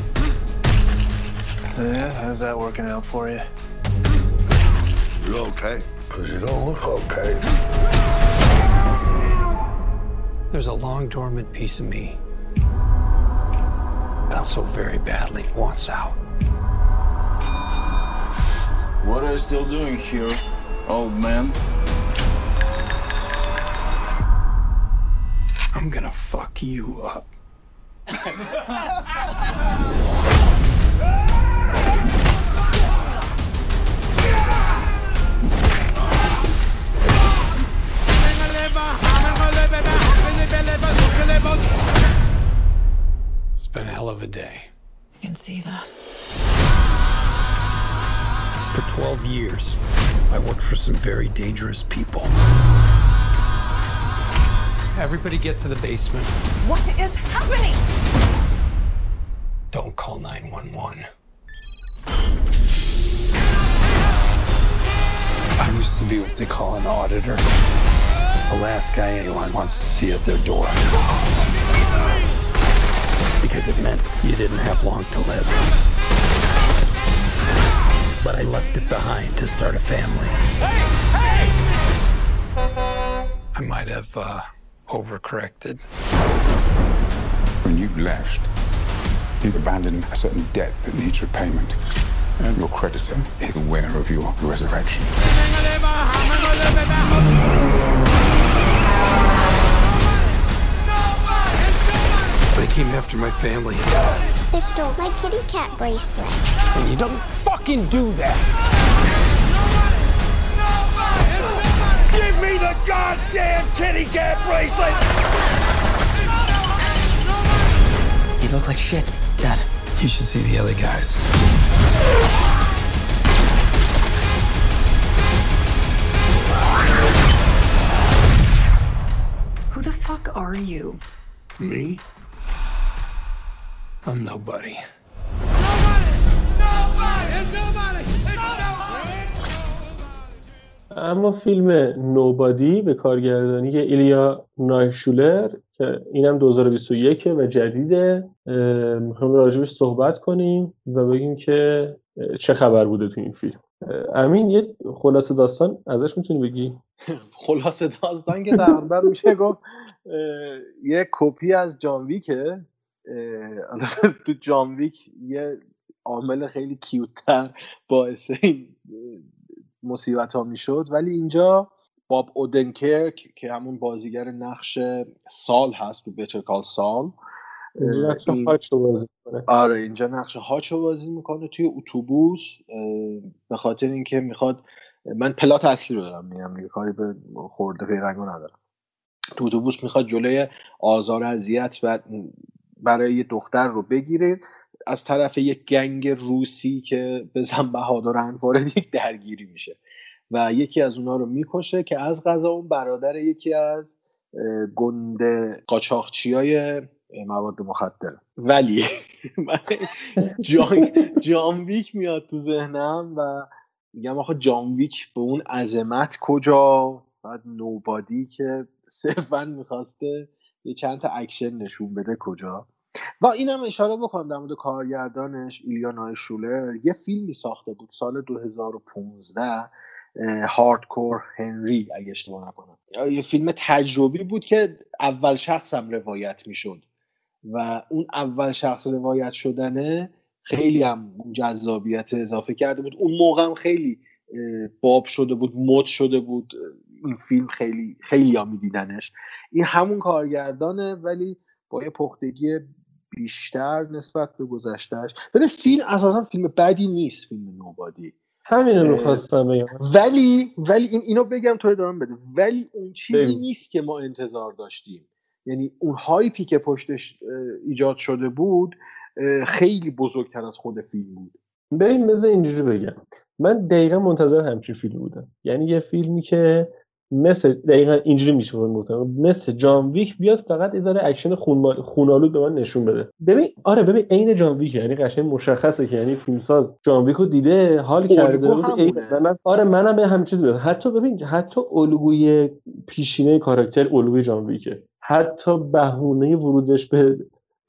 Yeah, how's that working out for you? You okay? Because you don't look okay. There's a long dormant piece of me that so very badly wants out. What are you still doing here, old man? I'm gonna fuck you up. It's been a hell of a day. You can see that. For 12 years, I worked for some very dangerous people. Everybody get to the basement. What is happening? Don't call 911. I used to be what they call an auditor. The last guy anyone wants to see at their door. Because it meant you didn't have long to live. But I left it behind to start a family. Hey! Hey! I might have uh, overcorrected. When you left, you abandoned a certain debt that needs repayment. And your creditor is aware of your resurrection. They came after my family. They stole my kitty cat bracelet. And you don't fucking do that. Give me the goddamn kitty cat bracelet! You look like shit, Dad. You should see the other guys. Who the fuck are you? Me? I'm nobody. اما فیلم نوبادی به کارگردانی ایلیا نایشولر که اینم 2021 و جدیده می‌خوایم راجبش صحبت کنیم و بگیم که چه خبر بوده تو این فیلم. امین یه خلاصه داستان ازش می‌تونی بگی؟ خلاصه داستان که تقریبا میشه گفت یه کپی از جان ویکه. تو جان ویک یه عامل خیلی کیوتتر باعث این مصیبت ها می‌شد. ولی اینجا باب اودنکرک که همون بازیگر نقش سال هست تو بتر کال سال بازی آره اینجا نقش هاچ رو بازی می‌کنه توی اتوبوس به خاطر اینکه می‌خواد من پلات اصلی رو دارم میگم دیگه کاری به خورده پیرنگو ندارم. تو اتوبوس می‌خواد جلوی آزار اذیت و برای یه دختر رو بگیره از طرف یک گنگ روسی که به زن بهادرن وارد یک درگیری میشه و یکی از اونها رو می‌کشه که از غذا اون برادر یکی از گنده قاچاقچی های مواد مخدر. ولی جان ویک میاد تو ذهنم و میگم آخه جان ویک به اون عظمت کجا؟ بعد Nobody که صرفا می‌خواسته یه چند تا اکشن نشون بده کجا. و اینم اشاره بکنم در مورد کارگردانش ایلیا نایشولر. یه فیلمی ساخته بود سال 2015 Hardcore Henry اگه اشتباه نکنم. یه فیلم تجربی بود که اول شخص هم روایت می‌شد. و اون اول شخص روایت شدنه خیلی هم جذابیت اضافه کرده بود. اون موقع هم خیلی باب شده بود مد شده بود. این فیلم خیلی خیلی ها میدیدنش. این همون کارگردانه ولی با یه پختگی بیشتر نسبت به گذشتهش ببین فیلم اساسا فیلم بدی نیست فیلم نوبادی. همین رو خواستم بگم. ولی ولی این اینو بگم تو ادامه بده. ولی اون چیزی بیم. نیست که ما انتظار داشتیم. یعنی اون hype ی که پشتش ایجاد شده بود خیلی بزرگتر از خود فیلم بود. ببین مثل اینجوری بگم. من دقیقا منتظر همچین فیلم بودم. یعنی یه فیلمی که مثل دقیقا اینجوری میشه گفتم مثل جان ویک بیاد فقط یه ذره اکشن خون خون‌آلود به من نشون بده. ببین آره ببین عین جان ویک یعنی قشنگ مشخصه که یعنی فیلمساز جان ویک رو دیده حال کرده بود من آره منم به همین چیز حتی ببین حتی الگوی پیشینه کاراکتر الگوی جان ویکه. حتی بهونه ورودش به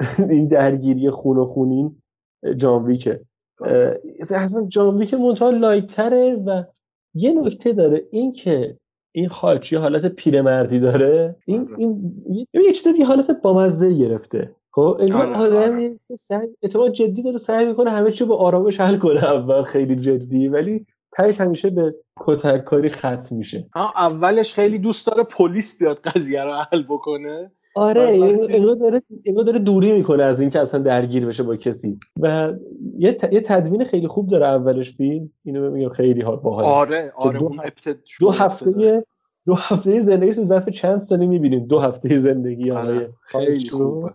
این درگیری خون و خونین جان ویکه. اصلا جان ویک منتها لایتره و یه نکته داره این که این خاچی حالت پیرمردی داره؟ این این یه چیزی حالت بامزه گرفته. خب انگار آدمی سعی اعتماد جدی داره سعی می‌کنه همه چی با آرامش حل کنه. اول خیلی جدی ولی تهش همیشه به کتککاری ختم میشه. اولش خیلی دوست داره پلیس بیاد قضیه رو حل بکنه. آره انگار داره انگار داره دوری می‌کنه از اینکه اصلا درگیر بشه با کسی. و یه, ت... یه تدوین خیلی خوب داره اولش فیلم اینو میگم خیلی ها باحال آره آره دو, اون دو هفته دو هفته زندگی تو ظرف چند سالی می‌بینیم. دو هفته زندگی آره خیلی خوبه.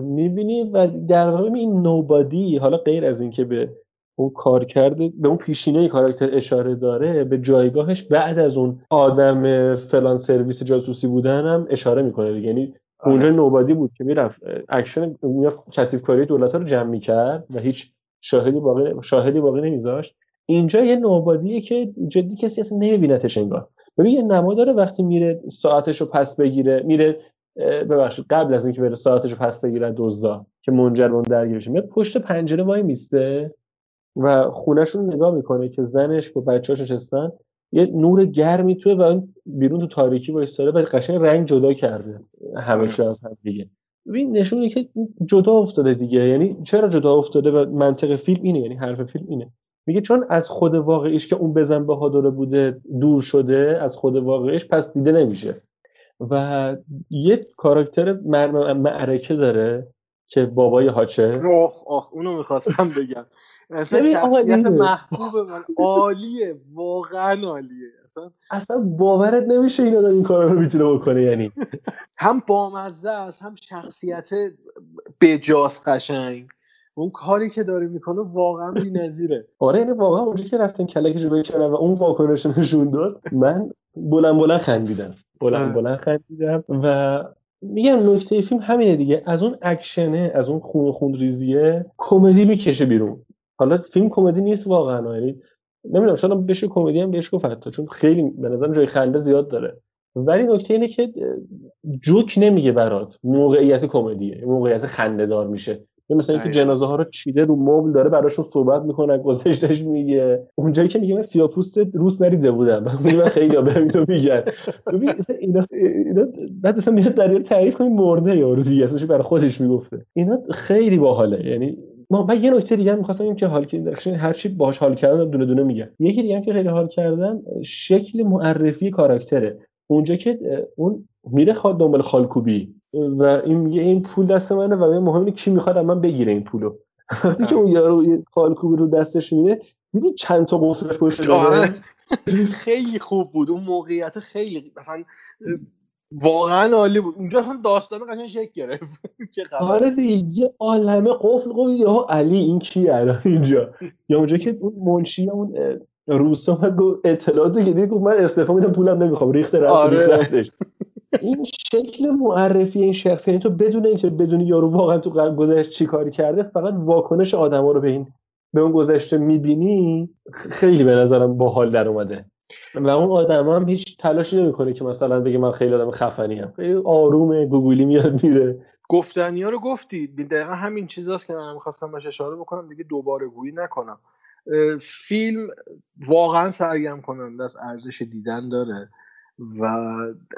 می‌بینیم. و در واقع این نوبادی حالا غیر از اینکه به اون کار کرده به اون پیشینه کاراکتر اشاره داره به جایگاهش بعد از اون آدم فلان سرویس جاسوسی بودن هم اشاره می‌کنه یعنی اونجا nobody بود که می‌رفت. اکشن کثیف کاری دولت ها رو جمع می‌کرد و هیچ شاهدی باقی شاهدی باقی نمیذاشت. اینجا یه nobody ه که جدی کسی اصلا نمیبینتش انگار. ببین یه نما داره وقتی میره ساعتش رو پس بگیره میره ببخشید قبل از اینکه بره ساعتش رو پس بگیره دزدا که منجر به اون درگیر بشه. میاد پشت پنجره وای میسته. و خونهشون نگاه می‌کنه که زنش با بچه‌هاش نشستن یه نور گرمی توی و بیرون تو تاریکی وایساده و قشنگ رنگ جدا کرده. همه از هم دیگه. ببین نشونه که جدا افتاده دیگه. یعنی چرا جدا افتاده و منطق فیلم اینه؟ یعنی حرف فیلم اینه. میگه چون از خود واقعیش که اون بزن بهادره بوده دور شده از خود واقعیش پس دیده نمیشه. و یه کاراکتر معرکه داره که بابای هاچه آخ آخ اونو می‌خواستم بگم. اصلا شخصیت. محبوب من عالیه واقعا عالیه. اصلا اصلا باورت نمیشه این آدم این کارا رو می‌تونه بکنه یعنی. هم بامزه است هم شخصیت بجاس قشنگ. اون کاری که داره می‌کنه واقعا بی‌نظیره. آره یعنی واقعا اونجا که رفتن کلکش رو بکردن و اون واکنش نشون داد من بلند بلند خندیدم. بلند بلند خندیدم و میگم نکته فیلم همینه دیگه. از اون اکشنه از اون خون خون ریزیه کمدی می‌کشه بیرون. حالا فیلم کمدی نیست واقعا یعنی نمی‌دونم شاید بشه کمدی هم بهش گفت حتی چون خیلی به نظرم جای خنده زیاد داره. ولی نکته اینه که جوک نمیگه برات موقعیت کمدیه موقعیت خنده دار میشه. یه مثلا اینکه جنازه ها رو چیده رو مبل داره براشون صحبت می‌کنه گذشتش میگه. اونجایی که میگه من سیاپوست روس نریده بودم من خیلی به اینو میگن. ببین اینا اینا بعد مثلا میاد در تعریف کنیم مرده یارو دیگه اصلا برای خودش می‌گفته. اینا خیلی باحاله یعنی ما من یه نکته دیگه می‌خواستم بگم که حال کردن هر چی باهاش حال کردن دونه دونه میگم یکی دیگه هم که خیلی حال کردن شکل معرفی کاراکتره. اونجا که اون میره خواد دنبال خالکوبی و این میگه این پول دست منه و مهم اینه کی می‌خواد من بگیره این پولو. وقتی که اون یارو خالکوبی رو دستش میده دیدی چند تا قفلش پشت داره خیلی خوب بود. اون موقعیت خیلی مثلا واقعا عالی بود. اونجا اصلا داستان قشنگ شکل گرفت. چه آره دیگه عالمه قفل. قفل یا علی این کی الان اینجا؟ یا اونجا که اون منشی اون روسا من اطلاعاتو که دید من استعفا میدم پولم نمی‌خوام. ریخت رفت آره. این شکل معرفی این شخص یعنی تو بدون اینکه بدون یارو واقعا تو گذشته چی کاری کرده فقط واکنش آدما رو به این به اون گذشته می‌بینی خیلی به نظرم باحال در اومده. و اون آدم هم هیچ تلاشی نمی‌کنه که مثلا بگه من خیلی آدم خفنی ام خیلی آرومه گوگلی میاد میره. گفتنی ها رو گفتی. دقیقا همین چیزاست که من می‌خواستم بهش اشاره بکنم. دیگه دوباره گویی نکنم. فیلم واقعا سرگرم کننده از ارزش دیدن داره. و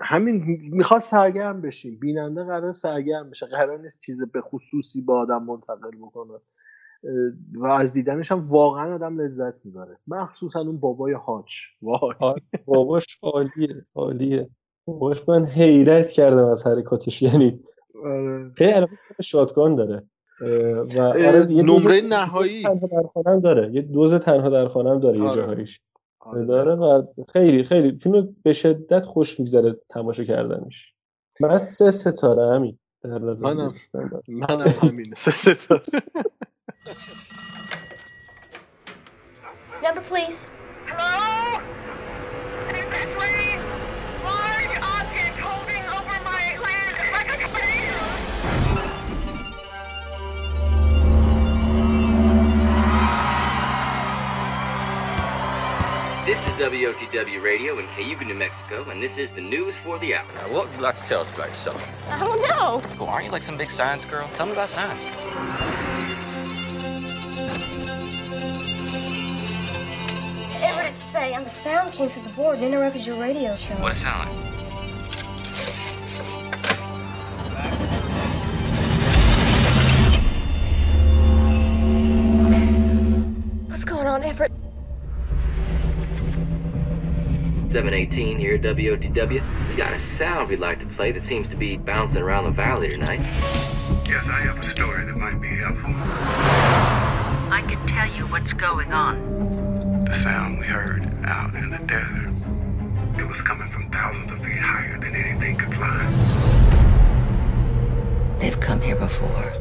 همین می‌خواد سرگرم بشیم. بیننده قرار سرگرم بشه. قرار نیست چیز به خصوصی با آدم منتقل بکنه. و از دیدنش هم واقعا آدم لذت می‌بره. مخصوصا اون بابای هاچ وای. باباش عالیه عالیه. باباش من حیرت کردم از حرکاتش. یعنی خیلی علاقه شاتگان داره. و آره یه نمره نهایی. تنها در خانم داره. یه دوز تنها در خانم داره یه جاهایش. آره. داره و خیلی خیلی فیلم به شدت خوش میگذره تماشا کردنش. من سه ستاره همین در منم. منم همین سه ستاره. Number, please. Hello? Is this way? Large object holding over my land like a tornado. This is WOTW Radio in Cayuga, New Mexico, and this is the news for the hour. Now, what would you like to tell us about yourself? I don't know. Cool. Aren't you like some big science girl? Tell me about science. It's Faye. And the sound came through the board and interrupted your radio show. What it sound like? What's going on, Everett? 718 here at WOTW. We got a sound we'd like to play that seems to be bouncing around the valley tonight. Yes, I have a story that might be helpful. I can tell you what's going on. The sound we heard out in the desert, it was coming from thousands of feet higher than anything could fly. They've come here before.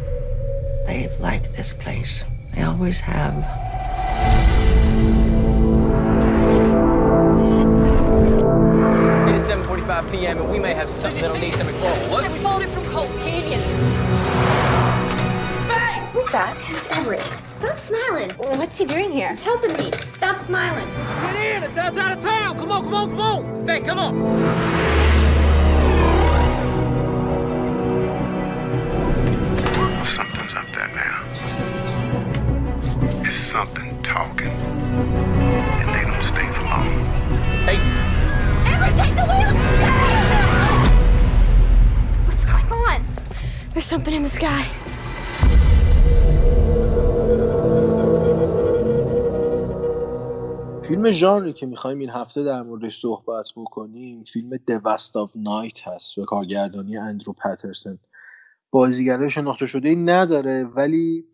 They've liked this place. They always have. It is 7:45 p.m. and we may have something that'll need some informal. What? And we followed it from Who's that? It's Everett. Stop smiling. What's he doing here? He's helping me. Stop smiling. Get in! It's outside of town! Come on, come on, come on! Hey, come on! Something's up there now. It's something talking. And they don't stay for long. Hey, Everett, take the wheel! What's going on? There's something in the sky. فیلم ژانری که می‌خوایم این هفته در موردش صحبت بکنیم فیلم The Vast of Night هست به کارگردانی اندرو پترسن. بازیگرای شناخته شده نداره ولی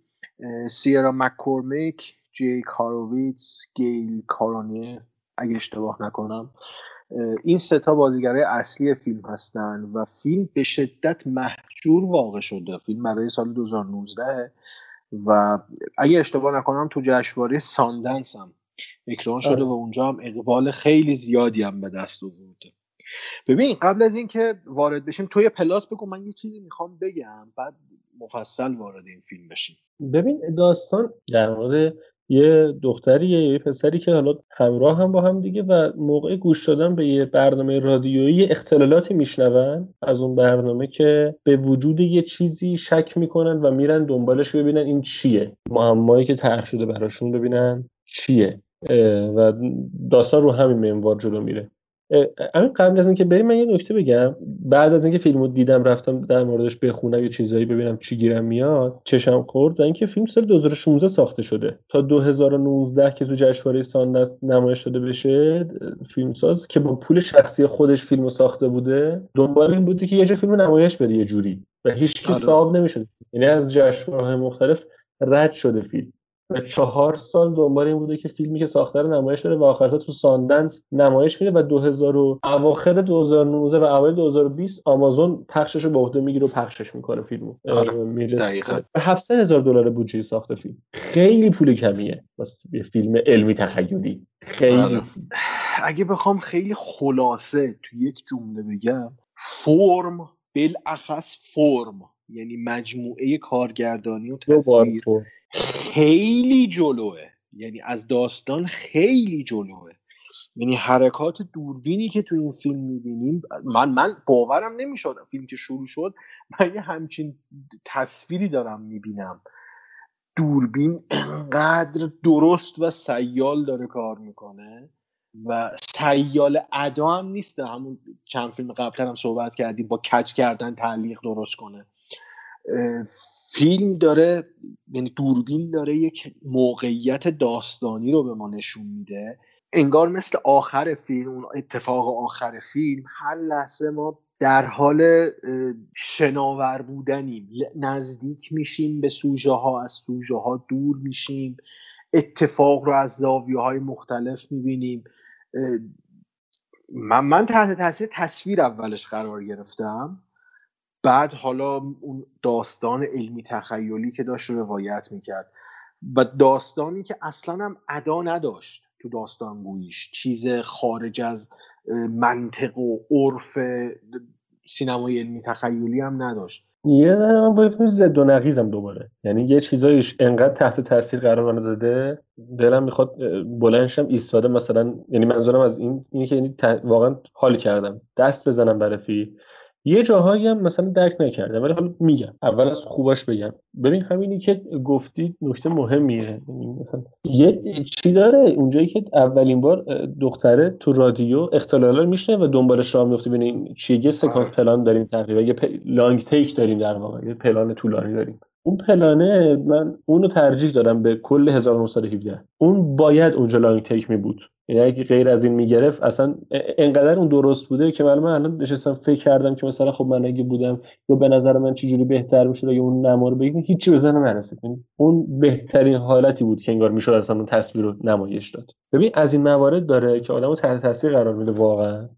سیرا مکورمیک جیک هوروویتس گیل کرونر اگه اشتباه نکنم این ستا بازیگرای اصلی فیلم هستن و فیلم به شدت محجور واقع شده. فیلم برای سال 2019 و اگه اشتباه نکنم تو جشنواره ساندنس هم اکران شده آره. و اونجا هم اقبال خیلی زیادی هم به دست آورده. ببین قبل از اینکه وارد بشیم تو یه پلات بگو من یه چیزی می‌خوام بگم بعد مفصل وارد این فیلم بشیم. ببین داستان در مورد یه دختریه یه پسری که حالا همراه هم با هم دیگه و موقع گوش دادن به یه برنامه رادیویی اختلالاتی میشنون از اون برنامه که به وجود یه چیزی شک می‌کنن و میرن دنبالش ببینن این چیه. معمایی که طرح شده براشون ببینن. چیه؟ و داستان رو همین منوار جلو میره. همین قبل از اینکه بریم من یه نکته بگم. بعد از اینکه فیلمو دیدم رفتم در موردش بخونم یه چیزایی ببینم چی گیرم میاد چشم خورد. و اینکه فیلم سال 2016 ساخته شده. تا 2019 که تو جشنواره ساندنس نمایش داده بشه فیلمساز که با پول شخصی خودش فیلمو ساخته بوده دنبال این بوده که یه جا فیلمو نمایش بده یه جوری. و هیچ کی آره. صاحب نمی‌شد. یعنی از جشنواره‌های مختلف رد شده فیلم. چهار سال دنبال این بوده که فیلمی که ساخته رو نمایش داره و آخر تو ساندنس نمایش میده و 2000 و اواخر 2019 و اوایل 2020 آمازون پخشش رو به عهده می‌گیره و پخشش می‌کنه فیلمو. آره، اه، میره دقیقاً. 700 هزار دلار بودجه ساخت فیلم. خیلی پول کمیه. واسه یه فیلم علمی تخیلی. خیلی آره. اگه بخوام خیلی خلاصه تو یک جمله بگم فرم بالاخص فرم. یعنی مجموعه کارگردانی و تصویر. خیلی جلوه. یعنی از داستان خیلی جلوه. یعنی حرکات دوربینی که تو این فیلم می‌بینیم من من باورم نمی‌شد فیلم که شروع شد من یه همچین تصویری دارم می‌بینم. دوربین انقدر درست و سیال داره کار می‌کنه و سیال ادا هم نیست. همون چند فیلم قبلتر هم صحبت کردیم با کج کردن تعلیق درست کنه. فیلم داره یعنی دوربین داره یک موقعیت داستانی رو به ما نشون میده. انگار مثل آخر فیلم اون اتفاق آخر فیلم هر لحظه ما در حال شناور بودنیم. نزدیک میشیم به سوژه ها از سوژه ها دور میشیم. اتفاق رو از زاویه های مختلف می‌بینیم. من, من تحت تاثیر تصویر اولش قرار گرفتم. بعد حالا اون داستان علمی تخیلی که داشت رو روایت می‌کرد. و داستانی که اصلا هم ادا نداشت تو داستان گوییش چیز خارج از منطق و عرف سینمای علمی تخیلی هم نداشت. یه من با فیلم زد و نقیزم دوباره. یعنی یه چیزایش انقدر تحت تاثیر قرار منو داده دلم می‌خواد اه، بلندشم ایستاده مثلا. یعنی منظورم از این اینه که یعنی واقعا حال کردم. دست بزنم برای فیلم. یه جاهایی هم مثلا درک نکردم ولی حالا میگم. اول از خوباش بگم. ببین همینی که گفتی نکته مهمیه. یعنی مثلا یه چی داره؟ اونجایی که اولین بار دختره تو رادیو اختلالا میشنه و دنبالش راه میفته ببینیم چیه؟ یه سکانس پلان داریم تقریبا. یه پ... لانگ تیک داریم در واقع. یه پلان طولانی داریم. اون پلانه من اونو ترجیح دادم به کل 1917 اون باید اونجا لانگ تیک می بود یعنی اگه غیر از این می‌گرفت اصلا انقدر اون درست بوده که من من الان نشستم فکر کردم که مثلا خب من اگه بودم یا به نظر من چجوری بهتر می‌شد اگه اون نما رو بگیم هیچی به ذهنم نرسید. یعنی اون بهترین حالتی بود که انگار می‌شد اصلا اون تصویر رو نمایش داد. ببین از این موارد داره که آدمو تحت تاثیر قرار میده واقعا.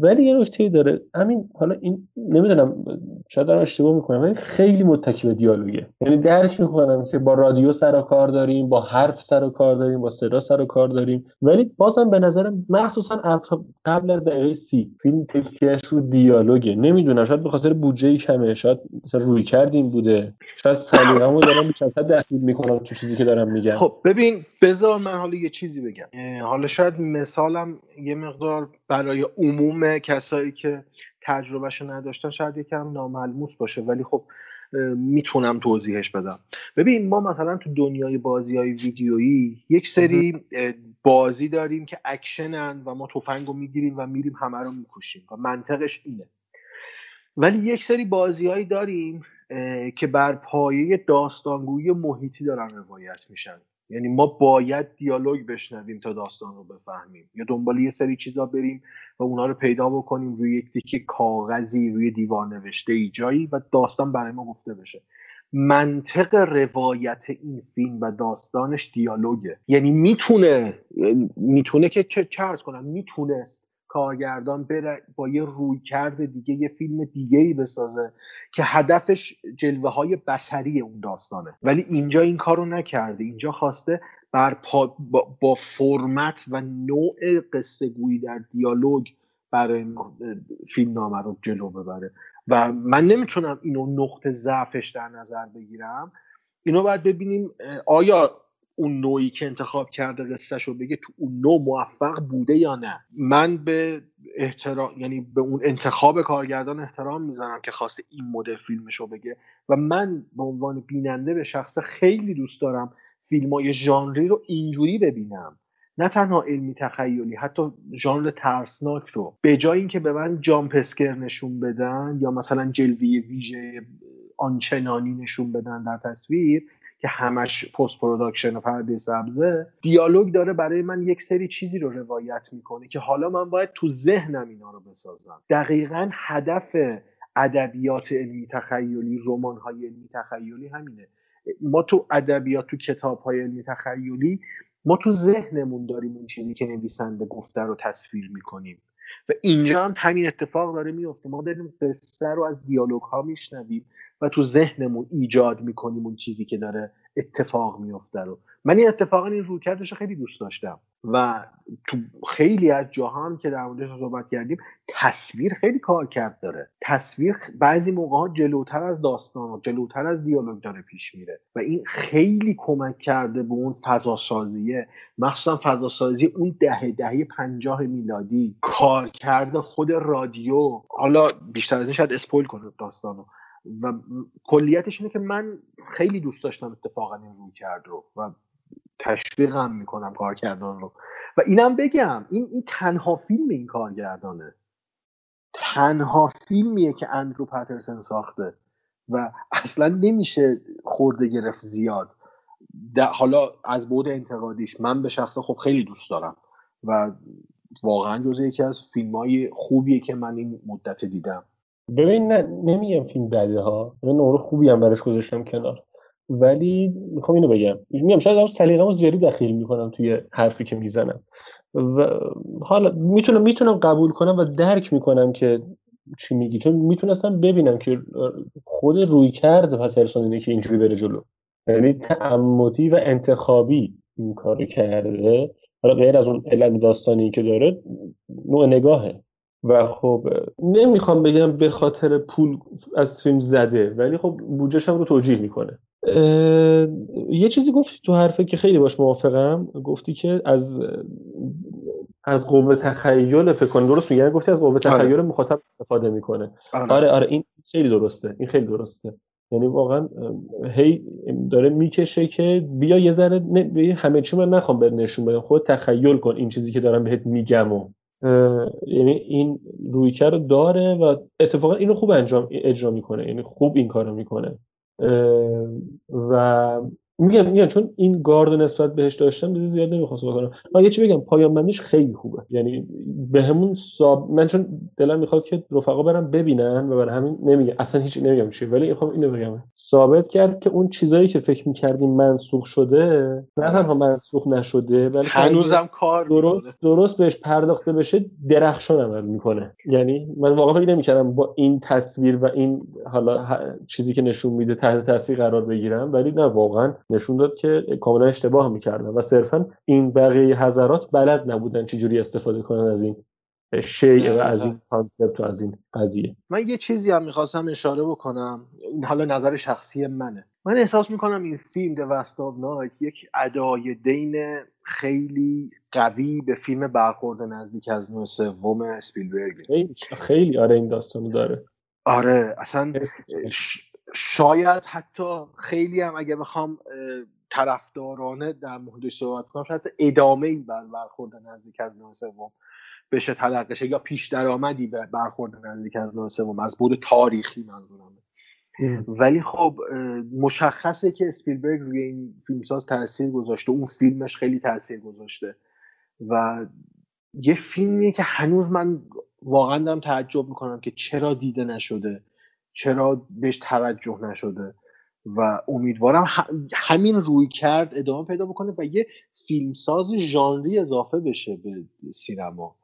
ولی یه نکته داره. همین حالا این نمی‌دونم شاید دارم اشتباه می‌کنم ولی خیلی متکی به دیالوگه. یعنی درک می‌کنم که با رادیو سر و کار داریم با حرف سر و کار داریم با صدا سر و کار داریم. ولی بازم به نظرم مخصوصا قبل از دقیقه سی فیلم تکیهش رو دیالوگه. نمی‌دونم شاید به خاطر بودجه کمه شاید مثلا روی کردیم بوده. شاید سلیقه‌مو دارم بیش از حد دخیل می‌کنم تو چیزی که دارم میگم. خب ببین بذار من حالا یه چیزی بگم. حالا شاید مثالم یه مقدار برای عموم کسایی که تجربهشو نداشتن شاید یکم ناملموس باشه ولی خب می‌تونم توضیحش بدم. ببین ما مثلا تو دنیای بازی های ویدیویی یک سری بازی داریم که اکشنن و ما تفنگ رو می‌گیریم و میریم همه رو می‌کشیم و منطقش اینه. ولی یک سری بازیهایی داریم که بر پایه داستانگویی محیطی دارن روایت میشن. یعنی ما باید دیالوگ بشنویم تا داستان رو بفهمیم. یا دنبال یه سری چیزا بریم و اونا رو پیدا بکنیم روی یک تیکه کاغذی روی دیوار نوشته ای جایی و داستان برای ما گفته بشه. منطق روایت این فیلم و داستانش دیالوگه. یعنی می‌تونه می‌تونه که چه کنم می‌تونست کارگردان بره با یه روی کرده دیگه یه فیلم دیگه ای بسازه که هدفش جلوه های بسری اون داستانه. ولی اینجا این کارو نکرده. اینجا خواسته بر پا با, با فرمت و نوع قصه گویی در دیالوگ برای فیلم نامه رو جلو ببره. و من نمی‌تونم اینو نقطه ضعفش در نظر بگیرم. اینو باید ببینیم آیا اون نوعی که انتخاب کرده قصهش رو بگه تو اون نوع موفق بوده یا نه. من به احترام یعنی به اون انتخاب کارگردان احترام می‌زنم که خواسته این مدل فیلمش رو بگه و من به عنوان بیننده به شخص خیلی دوست دارم فیلم های ژانری رو اینجوری ببینم. نه تنها علمی تخیلی حتی ژانر ترسناک رو. به جای اینکه به من jump scare نشون بدن یا مثلا جلوه‌ی ویژه آنچنانی نشون بدن در تصویر که همش post production و پرده سبزه دیالوگ داره برای من یک سری چیزی رو روایت می‌کنه که حالا من باید تو ذهنم اینا رو بسازم. دقیقا هدف ادبیات علمی تخیلی رمان های علمی تخیلی همینه. ما تو ادبیات تو کتاب های علمی تخیلی ما تو ذهنمون داریم اون چیزی که نویسنده گفته رو تصویر می‌کنیم. و اینجا هم همین اتفاق داره میفته ما داریم قصه رو از دیالوگ ها میشنویم. و تو ذهنمون ایجاد می‌کنیم اون چیزی که داره اتفاق میفته رو. من این اتفاقا این رویکردش خیلی دوست داشتم. و تو خیلی از جاها که در موردش صحبت کردیم تصویر خیلی کار کرد داره. تصویر بعضی موقع ها جلوتر از داستان و جلوتر از دیالوگ داره پیش میره. و این خیلی کمک کرده به اون فضا سازیه مخصوصا فضا سازی اون دهه دهه پنجاه میلادی. کار کرده خود رادیو. حالا بیشتر از این شاید اسپویل کنه داستانو. و کلیتش اینه که من خیلی دوست داشتم اتفاقا این روی کرد رو و تشویقم می‌کنم کارگردان رو. و اینم بگم این, این تنها فیلم این کارگردانه. تنها فیلمیه که اندرو پترسن ساخته و اصلا نمیشه خورده گرفت زیاد. حالا از بود انتقادیش من به شخص خب خیلی دوست دارم و واقعا جزء یکی از فیلم های خوبیه که من این مدت دیدم. ببین نه نمیگم فیلم بده ها. نمره خوبی هم براش گذاشتم کنار. ولی می‌خوام اینو بگم. میگم شاید سلیقه‌مو زیادی دخیل می‌کنم توی حرفی که می‌زنم. و حالا می‌تونم می‌تونم قبول کنم و درک می‌کنم که چی میگی. چون می‌تونستم ببینم که خود روی کرد پترسون اینه که اینجوری بره جلو. یعنی تعمدی و انتخابی این کارو کرده. حالا غیر از اون علت داستانی که داره نوع نگاهه. و خب نمی‌خوام بگم به خاطر پول از فیلم زده ولی خب بودجهش هم رو توجیه می‌کنه یه چیزی گفتی تو حرفه که خیلی باش موافقم گفتی که از از قوه تخیل فکر کنم درست میگم گفتی از قوه آره. تخیل آره. مخاطب استفاده می‌کنه آره. آره آره این خیلی درسته این خیلی درسته یعنی واقعا هی داره می‌کشه که بیا یه ذره همه چی من نخوام بهت نشون بدم خود تخیل کن این چیزی که دارم بهت میگم و یعنی این رویکرد داره و اتفاقا اینو خوب انجام اجرا می‌کنه یعنی خوب این کارو می‌کنه. و میگم میگم چون این گارد نسبت بهش داشتم دیگه زیاد نمی‌خواست بکنم. من یه چی بگم پایان بندیش خیلی خوبه. یعنی بهمون ساب من چون دلم می‌خواد که رفقا برم ببینن و برای همین نمیگم اصلا هیچ نمیگم چی ولی می‌خوام اینو بگم. ثابت کرد که اون چیزایی که فکر می‌کردیم منسوخ شده نه تنها منسوخ نشده ولی هنوزم کار درست درست بهش پرداخته بشه درخشان عمل می‌کنه. یعنی من واقعا فکر نمی‌کردم با این تصویر و این حالا چیزی که نشون میده تحت تاثیر قرار بگیرم ولی نه واقعا نشون داد که کاملا اشتباه می‌کردن و صرفا این بقیه حضرات بلد نبودن چجوری استفاده کنن از این شیء و از این concept و از این قضیه. من یه چیزی هم می‌خواستم اشاره بکنم. این حالا نظر شخصی منه. من احساس می‌کنم این فیلم The Night یک ادای دین خیلی قوی به فیلم برخورد نزدیک از نوع سوم اسپیلبرگ خیلی خیلی. آره این داستانو داره. آره اصلا شاید حتی خیلی هم اگه بخوام طرفدارانه در موردش صحبت کنم شاید ادامه ای بر برخورد نزدیک از نوع سوم بشه تلقشه یا پیش درآمدی به برخورد نزدیک از نوع سوم از بود تاریخی منظورم. ولی خب مشخصه که اسپیلبرگ روی این فیلمساز تاثیر گذاشته اون فیلمش خیلی تاثیر گذاشته و یه فیلمیه که هنوز من واقعا دارم تعجب می‌کنم که چرا دیده نشده. چرا بهش توجه نشده و امیدوارم همین روی کرد ادامه پیدا بکنه و یه فیلمساز ژانری اضافه بشه به سینما.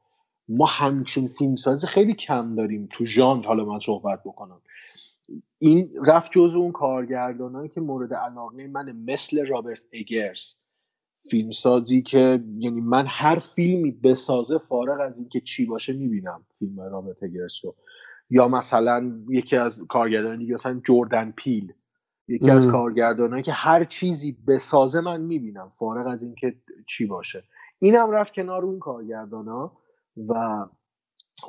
ما همچین فیلمساز خیلی کم داریم تو ژانر حالا من صحبت بکنم. این رفت جز اون کارگردانایی که مورد علاقه من مثل رابرت اگرز. فیلمسازی که یعنی من هر فیلمی بسازه فارغ از اینکه چی باشه می‌بینم فیلم رابرت اگرز رو. یا مثلا یکی از کارگردان دیگه مثلا جردن پیل. یکی از کارگردانایی که هر چیزی بسازه من می‌بینم فارغ از اینکه چی باشه. اینم رفت کنار اون کارگردانا و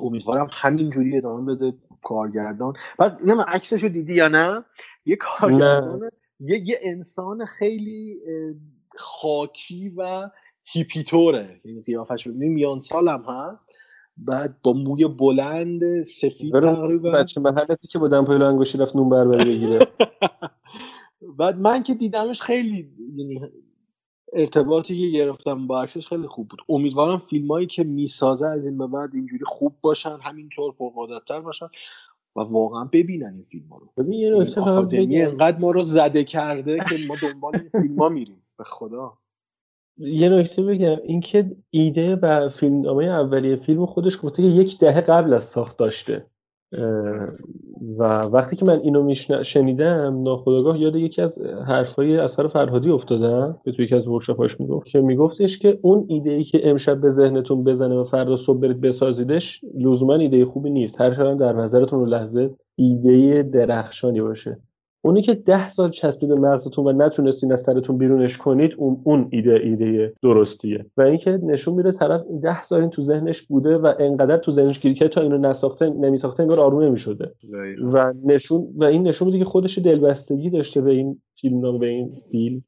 امیدوارم همینجوری ادامه بده کارگردان. بعد نه عکسش رو دیدی یا نه؟ یه کارگردان یه, یه انسان خیلی خاکی و هیپیتوره. یعنی قیافش میان سالم هست بعد با موی بلند سفید تقریبا. بچه محلتی که با دمپایی انگشتی رفت نون بربری بگیره. بعد من که دیدمش خیلی یعنی ارتباطی که گرفتم با عکسش خیلی خوب بود. امیدوارم فیلمایی که می‌سازه از این به بعد اینجوری خوب باشن همینطور پرقدرتتر باشن و واقعا ببینن این فیلم رو. ببین یه انقدر ما رو زده کرده که ما دنبال این فیلم ها میریم. به خدا. یه نکته بگم اینکه ایده و فیلمنامه اولیه فیلم خودش گفته که یک دهه قبل از ساخت داشته. و وقتی که من اینو شنیدم ناخودآگاه یاد یکی از حرفای اثر فرهادی افتادم که توی یکی از ورکشاپاش می‌گفت که میگفتش که اون ایده ای که امشب به ذهنتون بزنه و فردا صبح برید بسازیدش لزوما ایده خوبی نیست. هر در نظرتون لحظه ایده درخشانی باشه. اونی که ده سال چسبید مغزتون و نتونستین از سرتون بیرونش کنید اون اون ایده ایده درستیه. و اینکه نشون میده طرف ده سال این تو ذهنش بوده و انقدر تو ذهنش گیر که تا اینو نساخته نمیساخته انگار آروم نمی‌شده. و نشون و این نشون میده که خودش دلبستگی داشته به این فیلم به این فیلم.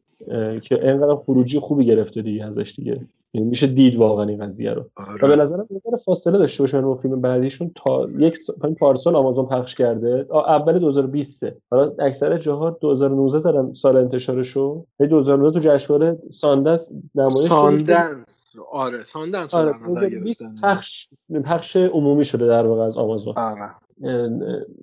که انقدر خروجی خوبی گرفته دیگه ازش دیگه. یعنی میشه دید واقعا این قضیه رو. آره. و به نظرم نظر فاصله داشته باشه با فیلم بعدیشون تا یک سال پارسال آمازون پخش کرده. اول 2020 حالا اکثر جاها 2019 زدن سال انتشارشو. 2019 تو جشنواره ساندنس نمایش ساندنس. آره ساندنس آره پخش پخش عمومی شده در واقع از آمازون. آره.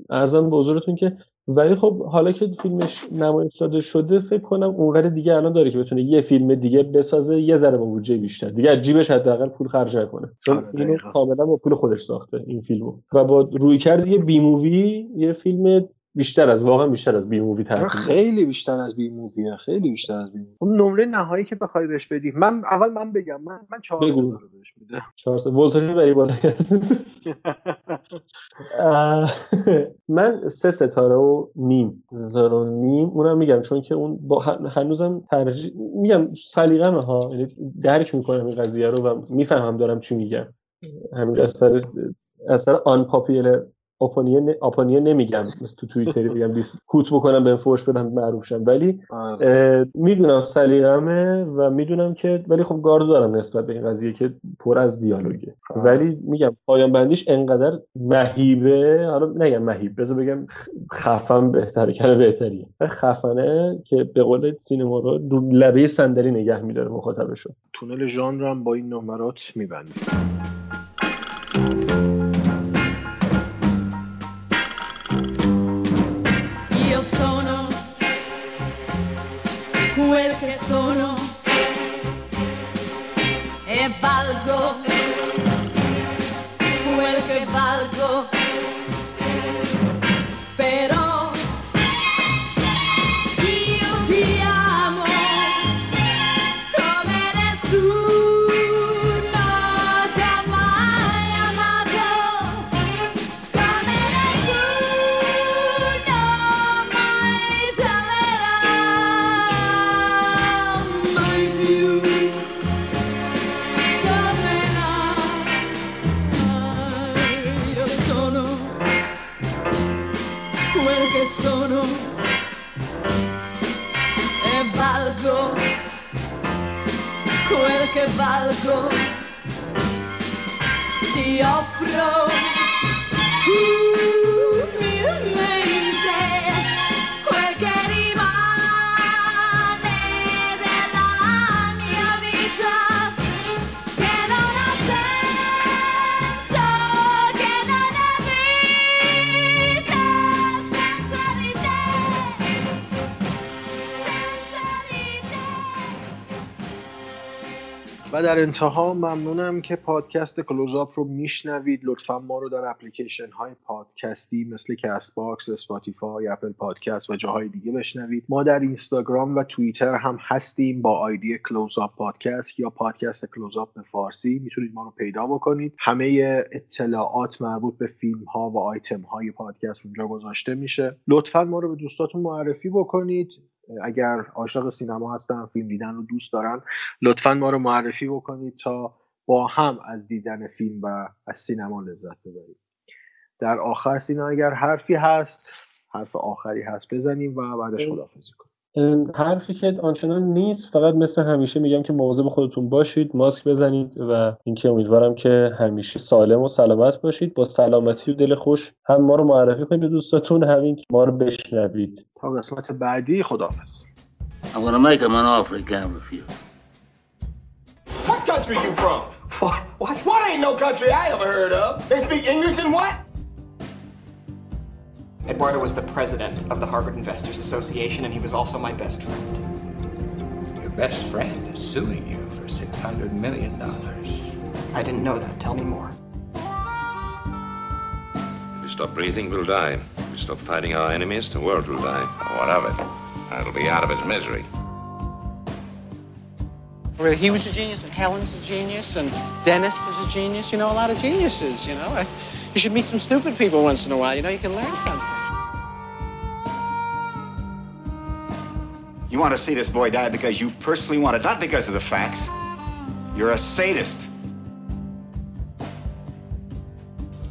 عرضم به حضورتون که ولی خب حالا که فیلمش نمایش داده شده فکر کنم اونقدر دیگه الان داره که بتونه یه فیلم دیگه بسازه یه ذره با بودجه بیشتر. دیگه از جیبش حداقل پول خرج کنه چون آره اینو کاملا با پول خودش ساخته این فیلمو. و با رویکرد یه B movie یه فیلم بیشتر از واقعا بیشتر از B movie خیلی بیشتر از B movie ه خیلی بیشتر از B movie اون نمره نهایی که بخوای بهش بدی. من اول من بگم من من 4 رو بهش میدم. 4 ولتاژ بری بالا. من سه ستاره و نیم ستاره و نیم. اونم میگم چون که اون با هنوزم ترجیح میگم سلیقه ها. یعنی درک می‌کنم این قضیه رو و می‌فهمم دارم چی میگم. همین اثر اثر آن پاپیلر اپونیه نمیگم. تو توییتری بگم. بیس کوت بکنم به فوش بدم معروف شم ولی آره. می‌دونم سلیقمه و می‌دونم که ولی خب گارد دارم نسبت به این قضیه که پر از دیالوگه. آه. ولی میگم پایان بندیش انقدر مهیبه. حالا نگم مهیب بذار بگم خفن بهتره کنه بهتریه. خفنه که به قول سینما رو دو لبه صندلی نگه میداره مخاطبشو. تونل ژانر هم با این نمرات sono e valgo در انتها ممنونم که پادکست کلوزآپ رو میشنوید. لطفا ما رو در اپلیکیشن های پادکستی مثل کست باکس، اسپاتیفای، اپل پادکست و جاهای دیگه بشنوید. ما در اینستاگرام و توییتر هم هستیم با آیدی کلوزآپ پادکست یا پادکست کلوزآپ به فارسی. می‌تونید ما رو پیدا بکنید. همه اطلاعات مربوط به فیلم ها و آیتم های پادکست اونجا گذاشته میشه. لطفا ما رو به دوستاتون معرفی بکنید. اگر عاشق سینما هستن فیلم دیدن رو دوست دارن لطفا ما رو معرفی بکنید تا با هم از دیدن فیلم و از سینما لذت ببریم. در آخر سینا اگر حرفی هست حرف آخری هست بزنیم و بعدش خدافزی کنیم. حرفی که آنچنان نیست فقط مثل همیشه میگم که مواظب خودتون باشید ماسک بزنید و اینکه امیدوارم که همیشه سالم و سلامت باشید با سلامتی و دل خوش هم ما رو معرفی کنید به دوستاتون همین که ما رو بشنوید تا قسمت بعدی خداحافظ I'm gonna make him an offer he can't refuse. What country you from? What? What? What ain't no country I ever heard of? They speak English and what? Eduardo was the president of the Harvard Investors Association, and he was also my best friend. Your best friend is suing you for $600 million. I didn't know that. Tell me more. If we stop breathing, we'll die. If we stop fighting our enemies, the world will die. What of it? That'll be out of its misery. Well, he was a genius, and Helen's a genius, and Dennis is a genius. You know, a lot of geniuses, you know. I, you should meet some stupid people once in a while. You know, you can learn something. You want to see this boy die because you personally want it, not because of the facts. You're a sadist.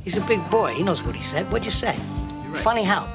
He's a big boy. He knows what he said. What'd you say? Funny how?